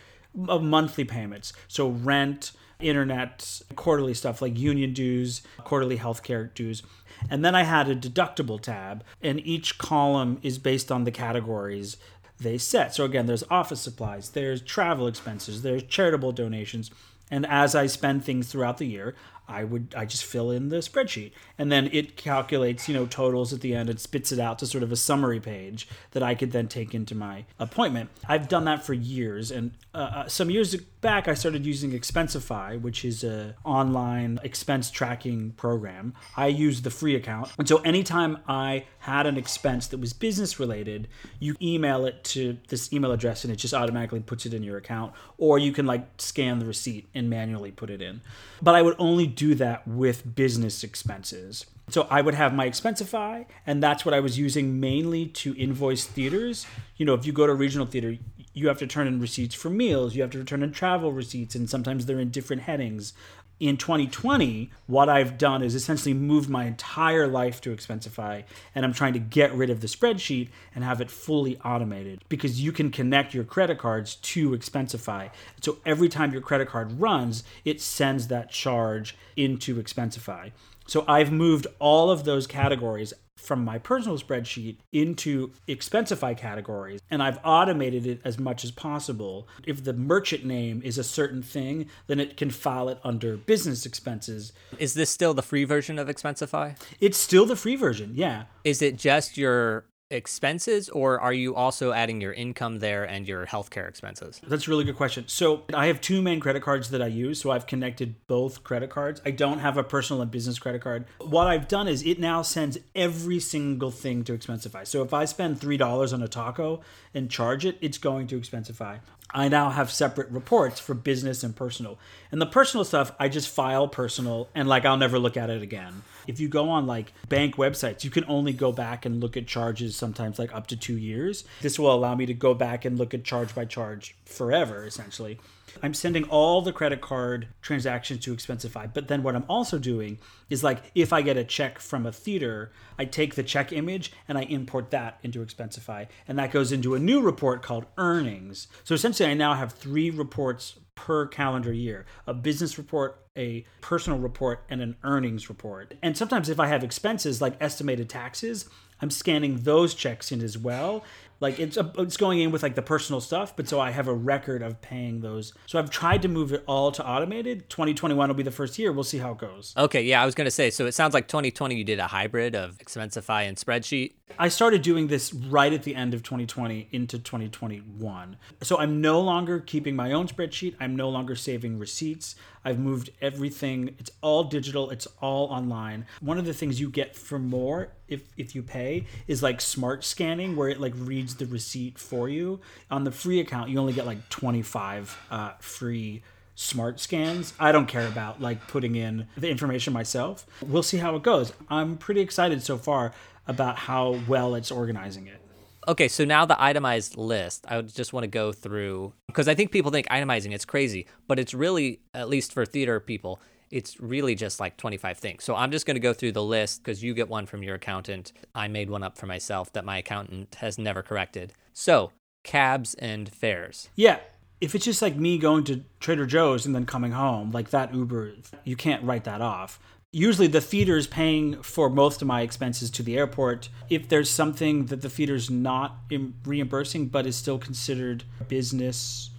B: of monthly payments. So, rent, internet quarterly stuff like union dues, quarterly healthcare dues. And then I had a deductible tab, and each column is based on the categories they set. So again, there's office supplies, there's travel expenses, there's charitable donations. And as I spend things throughout the year, I would I just fill in the spreadsheet and then it calculates you know totals at the end and spits it out to sort of a summary page that I could then take into my appointment. I've done that for years and uh, uh some years back I started using Expensify, which is a online expense tracking program. I use the free account and so anytime I had an expense that was business related, you email it to this email address and it just automatically puts it in your account or you can like scan the receipt and manually put it in. But I would only do that with business expenses. So I would have my Expensify, and that's what I was using mainly to invoice theaters. You know, if you go to a regional theater, you have to turn in receipts for meals, you have to return in travel receipts, and sometimes they're in different headings in 2020, what I've done is essentially moved my entire life to Expensify, and I'm trying to get rid of the spreadsheet and have it fully automated because you can connect your credit cards to Expensify. So every time your credit card runs, it sends that charge into Expensify. So I've moved all of those categories from my personal spreadsheet into Expensify categories, and I've automated it as much as possible. If the merchant name is a certain thing, then it can file it under business expenses.
A: Is this still the free version of Expensify?
B: It's still the free version, yeah.
A: Is it just your expenses, or are you also adding your income there and your healthcare expenses?
B: That's a really good question. So I have two main credit cards that I use. So I've connected both credit cards. I don't have a personal and business credit card. What I've done is it now sends every single thing to Expensify. So if I spend $3 on a taco and charge it, it's going to Expensify. I now have separate reports for business and personal. And the personal stuff, I just file personal and like I'll never look at it again. If you go on like bank websites, you can only go back and look at charges sometimes like up to two years. This will allow me to go back and look at charge by charge forever, essentially. I'm sending all the credit card transactions to Expensify. But then what I'm also doing is like if I get a check from a theater, I take the check image and I import that into Expensify. And that goes into a new report called earnings. So essentially, I now have three reports per calendar year a business report, a personal report, and an earnings report. And sometimes if I have expenses like estimated taxes, I'm scanning those checks in as well. Like it's a, it's going in with like the personal stuff, but so I have a record of paying those. So I've tried to move it all to automated. 2021 will be the first year. We'll see how it goes.
A: Okay, yeah, I was gonna say. So it sounds like 2020 you did a hybrid of Expensify and spreadsheet.
B: I started doing this right at the end of 2020 into 2021. So I'm no longer keeping my own spreadsheet. I'm no longer saving receipts. I've moved everything. It's all digital. It's all online. One of the things you get for more if if you pay is like smart scanning where it like reads the receipt for you. On the free account, you only get like 25 uh, free smart scans. I don't care about like putting in the information myself. We'll see how it goes. I'm pretty excited so far about how well it's organizing it.
A: Okay, so now the itemized list, I would just want to go through because I think people think itemizing it's crazy, but it's really at least for theater people, it's really just like 25 things. So I'm just going to go through the list because you get one from your accountant. I made one up for myself that my accountant has never corrected. So, cabs and fares.
B: Yeah. If it's just like me going to Trader Joe's and then coming home, like that Uber, you can't write that off usually the theater is paying for most of my expenses to the airport. If there's something that the theater's not reimbursing but is still considered business,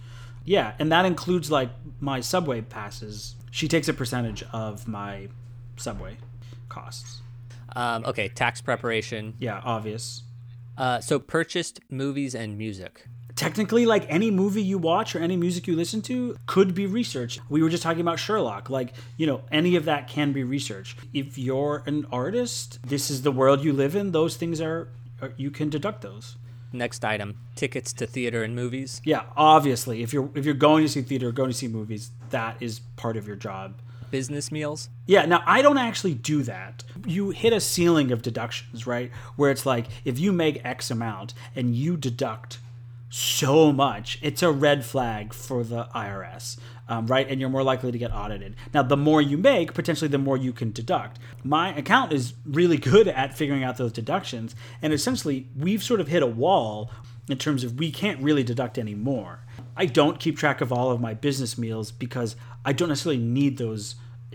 B: yeah, and that includes like my subway passes. She takes a percentage of my subway costs.
A: Um, okay, tax preparation.
B: Yeah, obvious.
A: Uh, so purchased movies and music
B: technically like any movie you watch or any music you listen to could be research we were just talking about sherlock. Like you know any of that can be research if you're an artist this is the world you live in. Those things are, are you can deduct those.
A: Next item tickets to theater and movies.
B: Yeah obviously. If you're if you're going to see theater going to see movies that is part of your job.
A: Business meals?
B: Yeah now i don't actually do that. You hit a ceiling of deductions right? Where it's like if you make x amount and you deduct so much, it's a red flag for the IRS, um, right? And you're more likely to get audited. Now, the more you make, potentially the more you can deduct. My account is really good at figuring out those deductions, and essentially, we've sort of hit a wall in terms of we can't really deduct anymore. I don't keep track of all of my business meals because I don't necessarily need those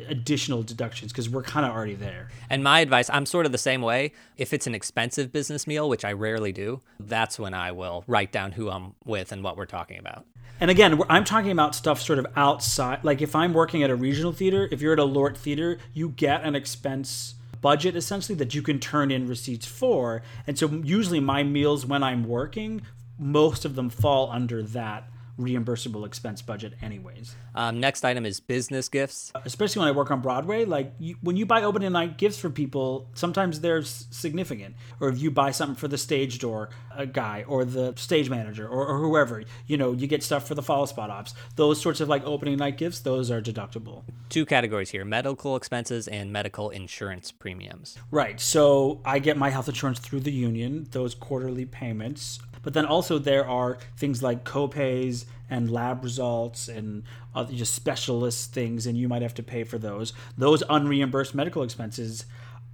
B: additional deductions because we're kind of already there.
A: And my advice, I'm sort of the same way. If it's an expensive business meal, which I rarely do, that's when I will write down who I'm with and what we're talking about.
B: And again, I'm talking about stuff sort of outside. Like if I'm working at a regional theater, if you're at a LORT theater, you get an expense budget essentially that you can turn in receipts for. And so usually my meals when I'm working, most of them fall under that reimbursable expense budget anyways.
A: Um, next item is business gifts.
B: Especially when I work on Broadway, like you, when you buy opening night gifts for people, sometimes they're significant. Or if you buy something for the stage door a guy or the stage manager or, or whoever, you know, you get stuff for the follow spot ops. Those sorts of like opening night gifts, those are deductible.
A: Two categories here: medical expenses and medical insurance premiums.
B: Right. So I get my health insurance through the union. Those quarterly payments but then also there are things like copays and lab results and other just specialist things, and you might have to pay for those. Those unreimbursed medical expenses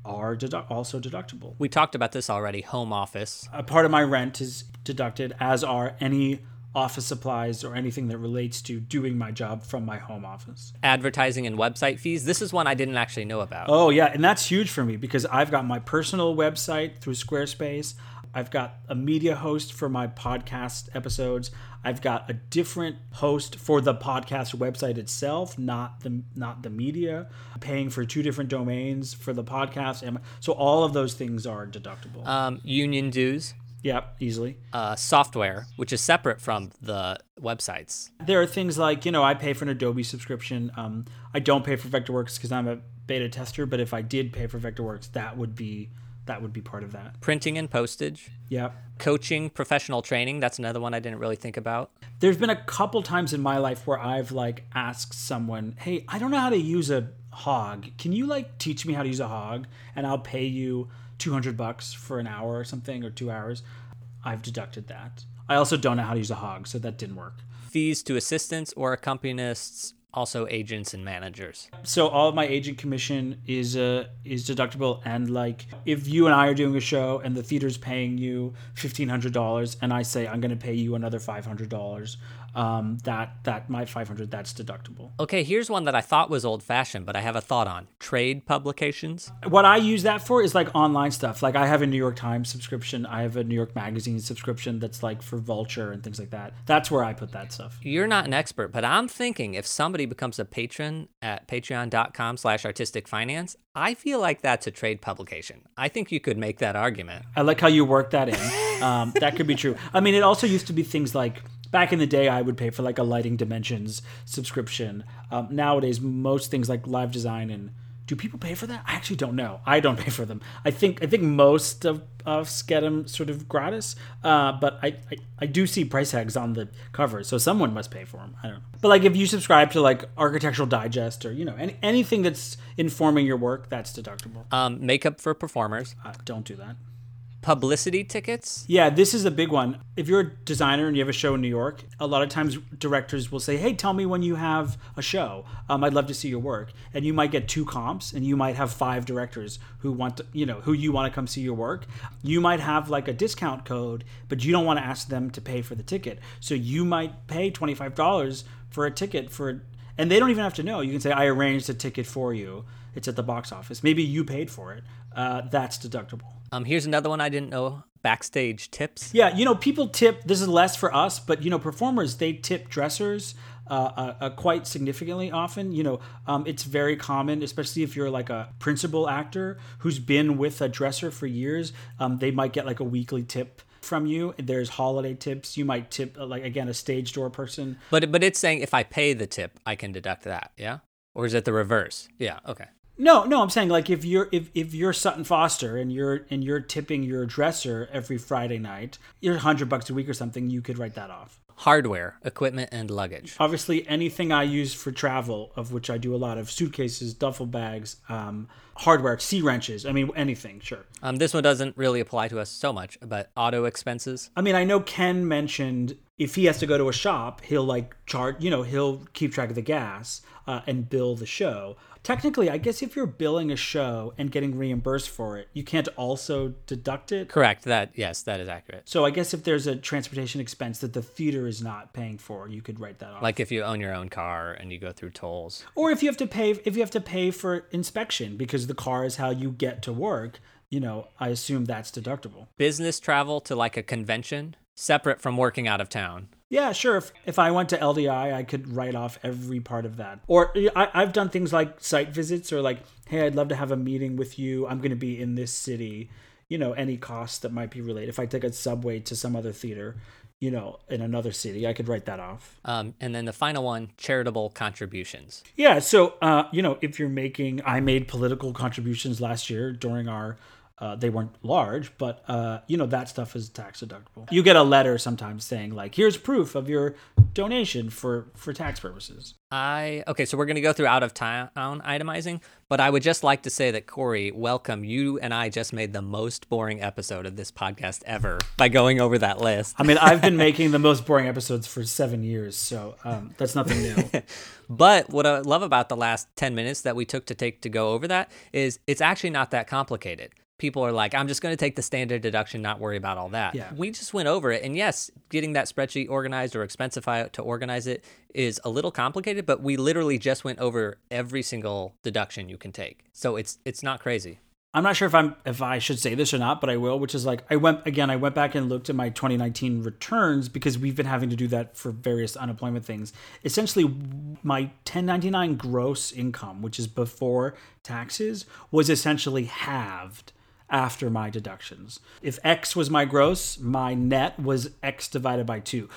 B: are dedu- also deductible.
A: We talked about this already. Home office.
B: A part of my rent is deducted, as are any office supplies or anything that relates to doing my job from my home office.
A: Advertising and website fees. This is one I didn't actually know about.
B: Oh, yeah. And that's huge for me because I've got my personal website through Squarespace. I've got a media host for my podcast episodes. I've got a different host for the podcast website itself, not the not the media. I'm paying for two different domains for the podcast, and so all of those things are deductible.
A: Um, union dues,
B: yep, easily.
A: uh, software, which is separate from the websites.
B: There are things like you know I pay for an Adobe subscription. Um, I don't pay for VectorWorks because I'm a beta tester, but if I did pay for VectorWorks, that would be that would be part of that.
A: Printing and postage,
B: Yeah.
A: coaching, professional training. That's another one I didn't really think about.
B: There's been a couple times in my life where I've like asked someone, "Hey, I don't know how to use a hog. Can you like teach me how to use a hog and I'll pay you 200 bucks for an hour or something or 2 hours?" I've deducted that. I also don't know how to use a hog, so that didn't work.
A: Fees to assistants or accompanists, also agents and managers.
B: So all of my agent commission is uh is deductible and like if you and I are doing a show and the theater's paying you $1500 and I say I'm going to pay you another $500 um that that my 500 that's deductible.
A: Okay, here's one that I thought was old fashioned, but I have a thought on trade publications.
B: what I use that for is like online stuff. Like I have a New York Times subscription. I have a New York Magazine subscription that's like for Vulture and things like that. That's where I put that stuff.
A: You're not an expert, but I'm thinking if somebody becomes a patron at patreon.com slash artistic finance, I feel like that's a trade publication. I think you could make that argument.
B: I like how you work that in. Um, that could be true. I mean, it also used to be things like back in the day, I would pay for like a Lighting Dimensions subscription. Um, nowadays, most things like live design and do people pay for that? I actually don't know. I don't pay for them. I think I think most of us get them sort of gratis, uh, but I, I I do see price tags on the cover, so someone must pay for them. I don't know. But like if you subscribe to like Architectural Digest or you know any, anything that's informing your work, that's deductible.
A: Um, makeup for performers,
B: Uh, don't do that.
A: Publicity tickets.
B: Yeah, this is a big one. If you're a designer and you have a show in New York, a lot of times directors will say, "Hey, tell me when you have a show. Um, I'd love to see your work." And you might get two comps, and you might have five directors who want to, you know, who you want to come see your work. You might have like a discount code, but you don't want to ask them to pay for the ticket. So you might pay twenty five dollars for a ticket for, and they don't even have to know. You can say, "I arranged a ticket for you. It's at the box office. Maybe you paid for it. Uh, that's deductible."
A: Um, here's another one I didn't know backstage tips.
B: Yeah, you know, people tip. This is less for us, but you know, performers they tip dressers uh, uh, uh, quite significantly often. You know, um, it's very common, especially if you're like a principal actor who's been with a dresser for years. Um, they might get like a weekly tip from you. There's holiday tips. You might tip uh, like again a stage door person.
A: But but it's saying if I pay the tip, I can deduct that. Yeah, or is it the reverse? Yeah. Okay.
B: No, no, I'm saying like if you're if, if you're Sutton Foster and you're and you're tipping your dresser every Friday night, you're hundred bucks a week or something, you could write that off.
A: Hardware, equipment, and luggage.
B: obviously anything I use for travel, of which I do a lot of suitcases, duffel bags, um, hardware, C wrenches. I mean, anything, sure.
A: Um, this one doesn't really apply to us so much, but auto expenses.
B: I mean, I know Ken mentioned if he has to go to a shop, he'll like charge, you know, he'll keep track of the gas uh, and bill the show. Technically, I guess if you're billing a show and getting reimbursed for it, you can't also deduct it.
A: Correct. That yes, that is accurate.
B: So I guess if there's a transportation expense that the theater is not paying for, you could write that off.
A: Like if you own your own car and you go through tolls.
B: or if you have to pay if you have to pay for inspection because the car is how you get to work you know i assume that's deductible
A: Business travel to like a convention, separate from working out of town.
B: yeah sure if, if i went to ldi i could write off every part of that or I, i've done things like site visits or like hey i'd love to have a meeting with you i'm going to be in this city you know any cost that might be related if i take a subway to some other theater you know in another city i could write that off
A: Um, and then the final one, charitable contributions.
B: Yeah, so uh, you know, if you're making, I made political contributions last year during our. Uh, they weren't large, but uh, you know that stuff is tax deductible. You get a letter sometimes saying like, "Here's proof of your donation for for tax purposes."
A: I okay, so we're gonna go through out of town itemizing, but I would just like to say that Cory, welcome. You and I just made the most boring episode of this podcast ever by going over that list.
B: I mean, I've been making the most boring episodes for seven years, so um, that's nothing new.
A: But what I love about the last 10 minutes that we took to take to go over that is it's actually not that complicated. People are like, I'm just going to take the standard deduction, not worry about all that.
B: Yeah.
A: We just went over it. And yes, getting that spreadsheet organized or Expensify to organize it is a little complicated, but we literally just went over every single deduction you can take. So it's it's not crazy.
B: I'm not sure if I'm if I should say this or not, but I will, which is like I went again, I went back and looked at my 2019 returns because we've been having to do that for various unemployment things. Essentially my 1099 gross income, which is before taxes, was essentially halved after my deductions. If X was my gross, my net was X divided by 2.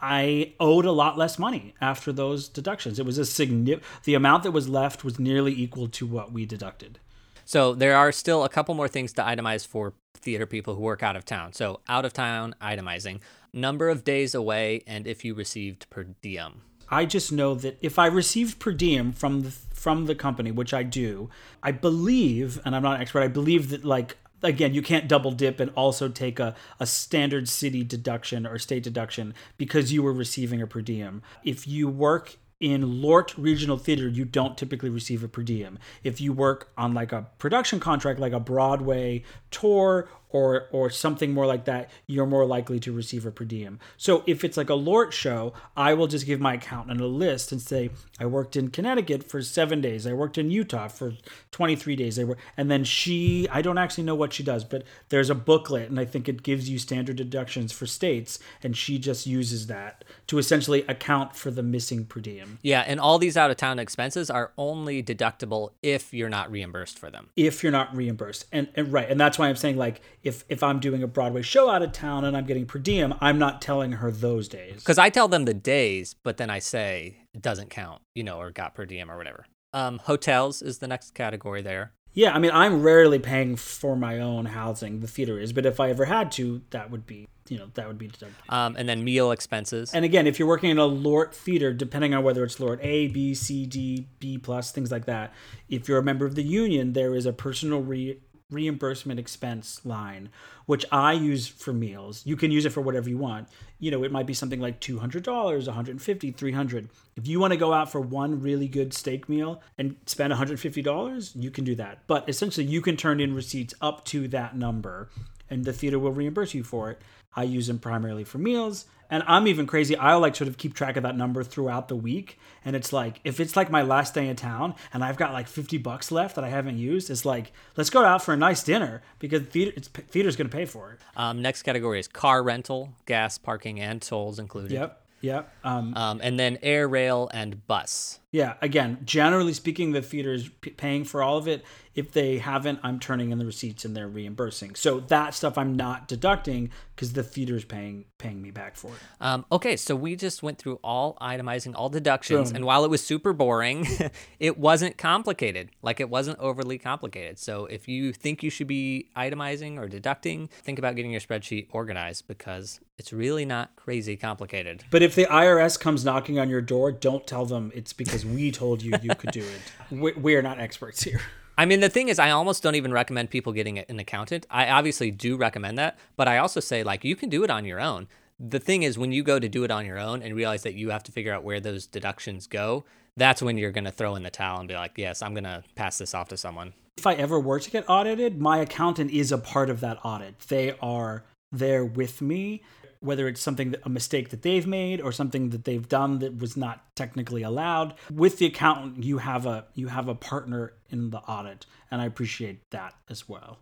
B: I owed a lot less money after those deductions. It was a significant the amount that was left was nearly equal to what we deducted.
A: So there are still a couple more things to itemize for theater people who work out of town. So out of town itemizing, number of days away, and if you received per diem.
B: I just know that if I received per diem from the from the company, which I do, I believe, and I'm not an expert, I believe that like again, you can't double dip and also take a, a standard city deduction or state deduction because you were receiving a per diem. If you work in LORT Regional Theater, you don't typically receive a per diem. If you work on like a production contract, like a Broadway tour or or something more like that, you're more likely to receive a per diem. So if it's like a LORT show, I will just give my accountant a list and say, I worked in Connecticut for seven days, I worked in Utah for 23 days, I work, and then she, I don't actually know what she does, but there's a booklet, and I think it gives you standard deductions for states, and she just uses that to essentially account for the missing per diem.
A: Yeah, and all these out of town expenses are only deductible if you're not reimbursed for them.
B: If you're not reimbursed, and, and right, and that's why I'm saying like if if I'm doing a Broadway show out of town and I'm getting per diem, I'm not telling her those days.
A: Because I tell them the days, but then I say it doesn't count, you know, or got per diem or whatever. Um, hotels is the next category there.
B: Yeah, I mean, I'm rarely paying for my own housing. The theater is, but if I ever had to, that would be, you know, that would be deducted.
A: Um, and then meal expenses.
B: And again, if you're working in a LORT theater, depending on whether it's LORT A, B, C, D, B plus, things like that, if you're a member of the union, there is a personal re- reimbursement expense line, which I use for meals. You can use it for whatever you want. You know, it might be something like $200, $150, 300. If you want to go out for one really good steak meal and spend $150, you can do that. But essentially, you can turn in receipts up to that number and the theater will reimburse you for it. I use them primarily for meals. And I'm even crazy. I'll like sort of keep track of that number throughout the week. And it's like, if it's like my last day in town and I've got like 50 bucks left that I haven't used, it's like, let's go out for a nice dinner because theater, it's, theater's going to pay for it.
A: Um, next category is car rental, gas, parking, and tolls included.
B: Yep. Yep. Um,
A: Um, and then air, rail, and bus.
B: Yeah. Again, generally speaking, the theater is p- paying for all of it. If they haven't, I'm turning in the receipts and they're reimbursing. So that stuff I'm not deducting because the theater's paying paying me back for it.
A: Um, okay, so we just went through all itemizing, all deductions,
B: Boom.
A: and while it was super boring, it wasn't complicated. Like it wasn't overly complicated. So if you think you should be itemizing or deducting, think about getting your spreadsheet organized because it's really not crazy complicated.
B: But if the IRS comes knocking on your door, don't tell them it's because we told you you could do it. We, we are not experts here.
A: I mean, the thing is, I almost don't even recommend people getting an accountant. I obviously do recommend that, but I also say, like, you can do it on your own. The thing is, when you go to do it on your own and realize that you have to figure out where those deductions go, that's when you're going to throw in the towel and be like, yes, I'm going to pass this off to someone.
B: If I ever were to get audited, my accountant is a part of that audit. They are there with me, whether it's something that, a mistake that they've made or something that they've done that was not technically allowed. With the accountant, you have a you have a partner in the audit, and I appreciate that as well.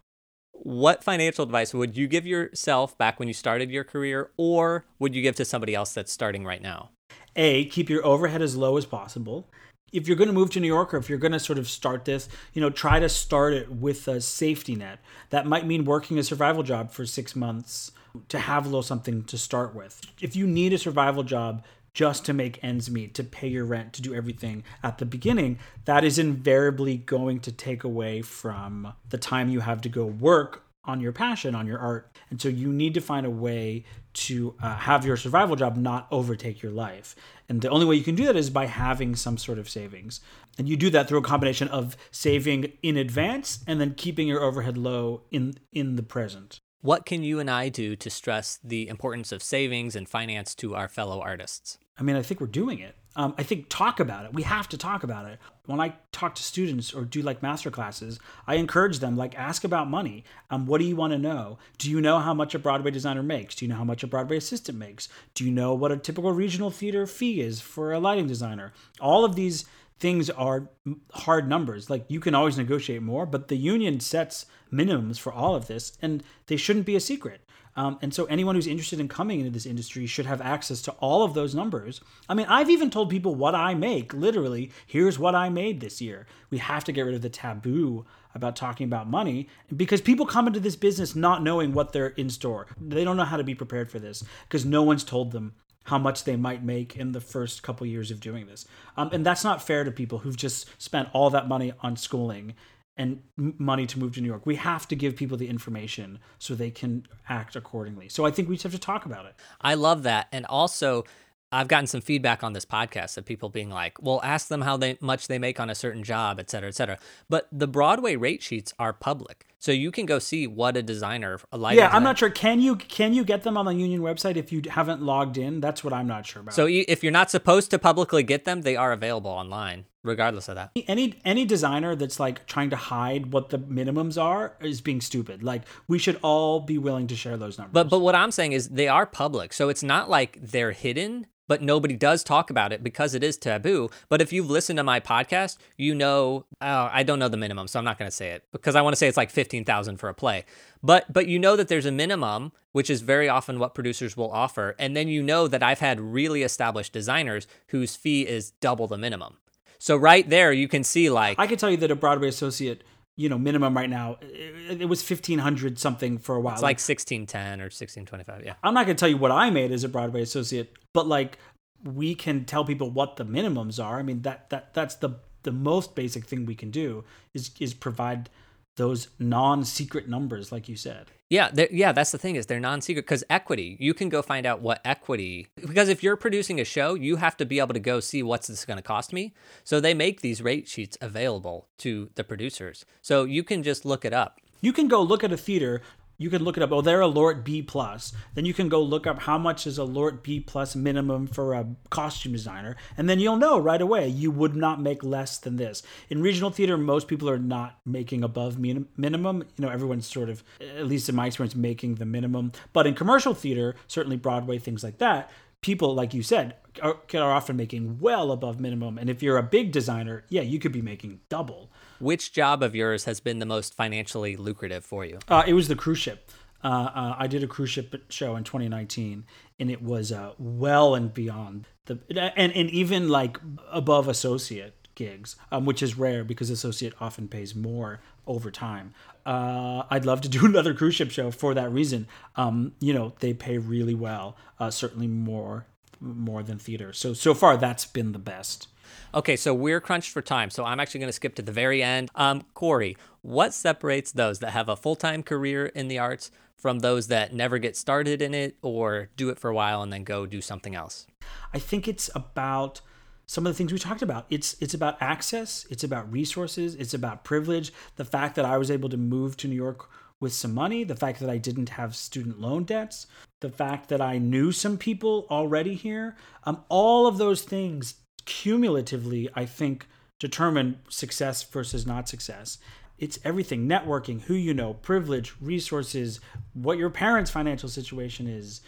A: What financial advice would you give yourself back when you started your career, or would you give to somebody else that's starting right now?
B: A, keep your overhead as low as possible. If you're going to move to New York or if you're going to sort of start this, you know, try to start it with a safety net. That might mean working a survival job for six months to have a little something to start with. If you need a survival job just to make ends meet, to pay your rent, to do everything at the beginning, that is invariably going to take away from the time you have to go work on your passion, on your art. And so you need to find a way to uh, have your survival job not overtake your life. And the only way you can do that is by having some sort of savings. And you do that through a combination of saving in advance and then keeping your overhead low in in the present.
A: What can you and I do to stress the importance of savings and finance to our fellow artists?
B: I mean, I think we're doing it. Um, I think talk about it. We have to talk about it. When I talk to students or do like master classes, I encourage them like ask about money. Um, what do you want to know? Do you know how much a Broadway designer makes? Do you know how much a Broadway assistant makes? Do you know what a typical regional theater fee is for a lighting designer? All of these things are hard numbers. Like you can always negotiate more, but the union sets minimums for all of this, and they shouldn't be a secret. Um, and so anyone who's interested in coming into this industry should have access to all of those numbers. I mean, I've even told people what I make. Literally, here's what I made this year. We have to get rid of the taboo about talking about money because people come into this business not knowing what they're in store. They don't know how to be prepared for this because no one's told them how much they might make in the first couple years of doing this. Um, and that's not fair to people who've just spent all that money on schooling and money to move to New York. We have to give people the information so they can act accordingly. So I think we just have to talk about it.
A: I love that. And also, I've gotten some feedback on this podcast of people being like, "Well, ask them how they, much they make on a certain job, et cetera, et cetera." But the Broadway rate sheets are public, so you can go see what a designer, a lighting.
B: Yeah, I'm not sure. Can you can you get them on the union website if you haven't logged in? That's what I'm not sure about.
A: So you- if you're not supposed to publicly get them, they are available online, regardless of that.
B: any any designer that's like trying to hide what the minimums are is being stupid. Like we should all be willing to share those numbers.
A: But but what I'm saying is they are public, so it's not like they're hidden. But nobody does talk about it because it is taboo. But if you've listened to my podcast, you know oh, I don't know the minimum, so I'm not going to say it because I want to say it's like fifteen thousand for a play. But but you know that there's a minimum, which is very often what producers will offer, and then you know that I've had really established designers whose fee is double the minimum. So right there, you can see like
B: I can tell you that a Broadway associate, you know, minimum right now, it, it was fifteen hundred something for a while.
A: it's like sixteen ten or sixteen twenty five. Yeah.
B: I'm not going to tell you what I made as a Broadway associate, but like we can tell people what the minimums are. I mean that that that's the the most basic thing we can do is is provide those non-secret numbers like you said.
A: Yeah, yeah, that's the thing is they're non-secret because equity. You can go find out what equity because if you're producing a show, you have to be able to go see what's this going to cost me. So they make these rate sheets available to the producers, so you can just look it up.
B: You can go look at a theater. You can look it up. Oh, they're a LORT B plus. Then you can go look up how much is a LORT B plus minimum for a costume designer, and then you'll know right away you would not make less than this. In regional theater, most people are not making above min- minimum. You know, everyone's sort of, at least in my experience, making the minimum. But in commercial theater, certainly Broadway, things like that, people like you said are, are often making well above minimum. And if you're a big designer, yeah, you could be making double.
A: Which job of yours has been the most financially lucrative for you?
B: Uh, it was the cruise ship. Uh, uh, I did a cruise ship show in 2019, and it was uh, well and beyond the and and even like above associate gigs, um, which is rare because associate often pays more over time. Uh, I'd love to do another cruise ship show for that reason. Um, you know, they pay really well, uh, certainly more more than theater. So so far, that's been the best.
A: Okay, so we're crunched for time, so I'm actually going to skip to the very end. Um, Cory, what separates those that have a full time career in the arts from those that never get started in it or do it for a while and then go do something else?
B: I think it's about some of the things we talked about. It's it's about access, it's about resources, it's about privilege. The fact that I was able to move to New York with some money, the fact that I didn't have student loan debts, the fact that I knew some people already here. Um, all of those things cumulatively, I think, determine success versus not success. It's everything networking, who you know, privilege, resources, what your parents' financial situation is.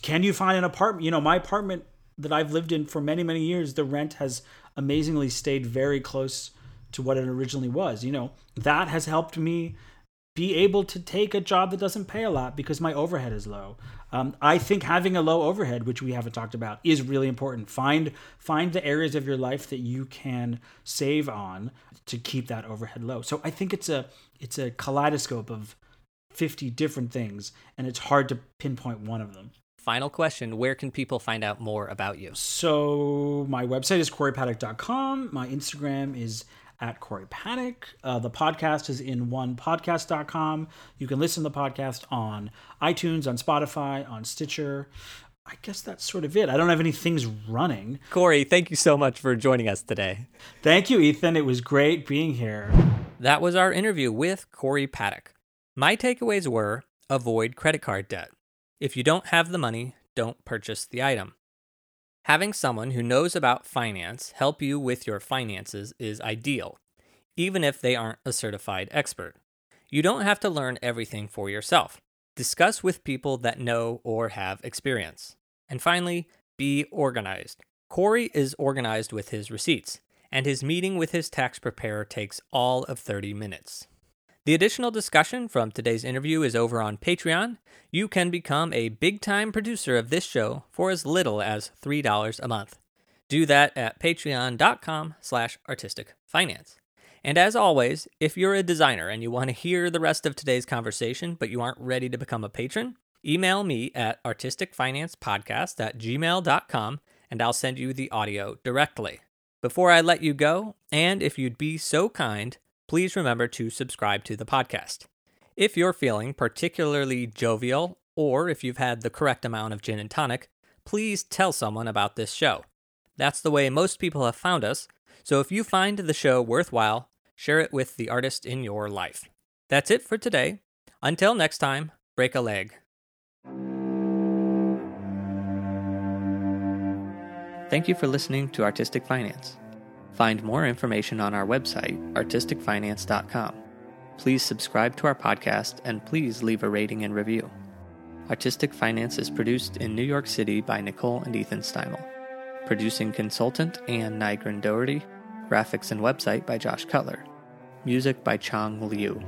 B: Can you find an apartment? You know, my apartment that I've lived in for many, many years, the rent has amazingly stayed very close to what it originally was. You know, that has helped me be able to take a job that doesn't pay a lot because my overhead is low. Um, I think having a low overhead, which we haven't talked about, is really important. Find find the areas of your life that you can save on to keep that overhead low. So I think it's a it's a kaleidoscope of fifty different things, and it's hard to pinpoint one of them.
A: Final question Where can people find out more about you?
B: So my website is corypattak.com. My Instagram is at Corey Panic. Uh, the podcast is in onepodcast.com. You can listen to the podcast on iTunes, on Spotify, on Stitcher. I guess that's sort of it. I don't have any things running.
A: Cory, thank you so much for joining us today.
B: Thank you, Ethan. It was great being here.
A: That was our interview with Cory Pattak. My takeaways were avoid credit card debt. If you don't have the money, don't purchase the item. Having someone who knows about finance help you with your finances is ideal, even if they aren't a certified expert. You don't have to learn everything for yourself. Discuss with people that know or have experience. And finally, be organized. Cory is organized with his receipts, and his meeting with his tax preparer takes all of 30 minutes. The additional discussion from today's interview is over on Patreon. You can become a big time producer of this show for as little as $3 a month. Do that at patreon.com slash artistic finance. And as always, if you're a designer and you want to hear the rest of today's conversation, but you aren't ready to become a patron, email me at artisticfinancepodcast at gmail.com and I'll send you the audio directly. Before I let you go, and if you'd be so kind, please remember to subscribe to the podcast. If you're feeling particularly jovial, or if you've had the correct amount of gin and tonic, please tell someone about this show. That's the way most people have found us, so if you find the show worthwhile, share it with the artist in your life. That's it for today. Until next time, break a leg. Thank you for listening to Artistic Finance. Find more information on our website, artisticfinance.com. Please subscribe to our podcast and please leave a rating and review. Artistic Finance is produced in New York City by Nicole and Ethan Steimel. Producing consultant Anne Nygren Doherty. Graphics and website by Josh Cutler. Music by Chong Liu.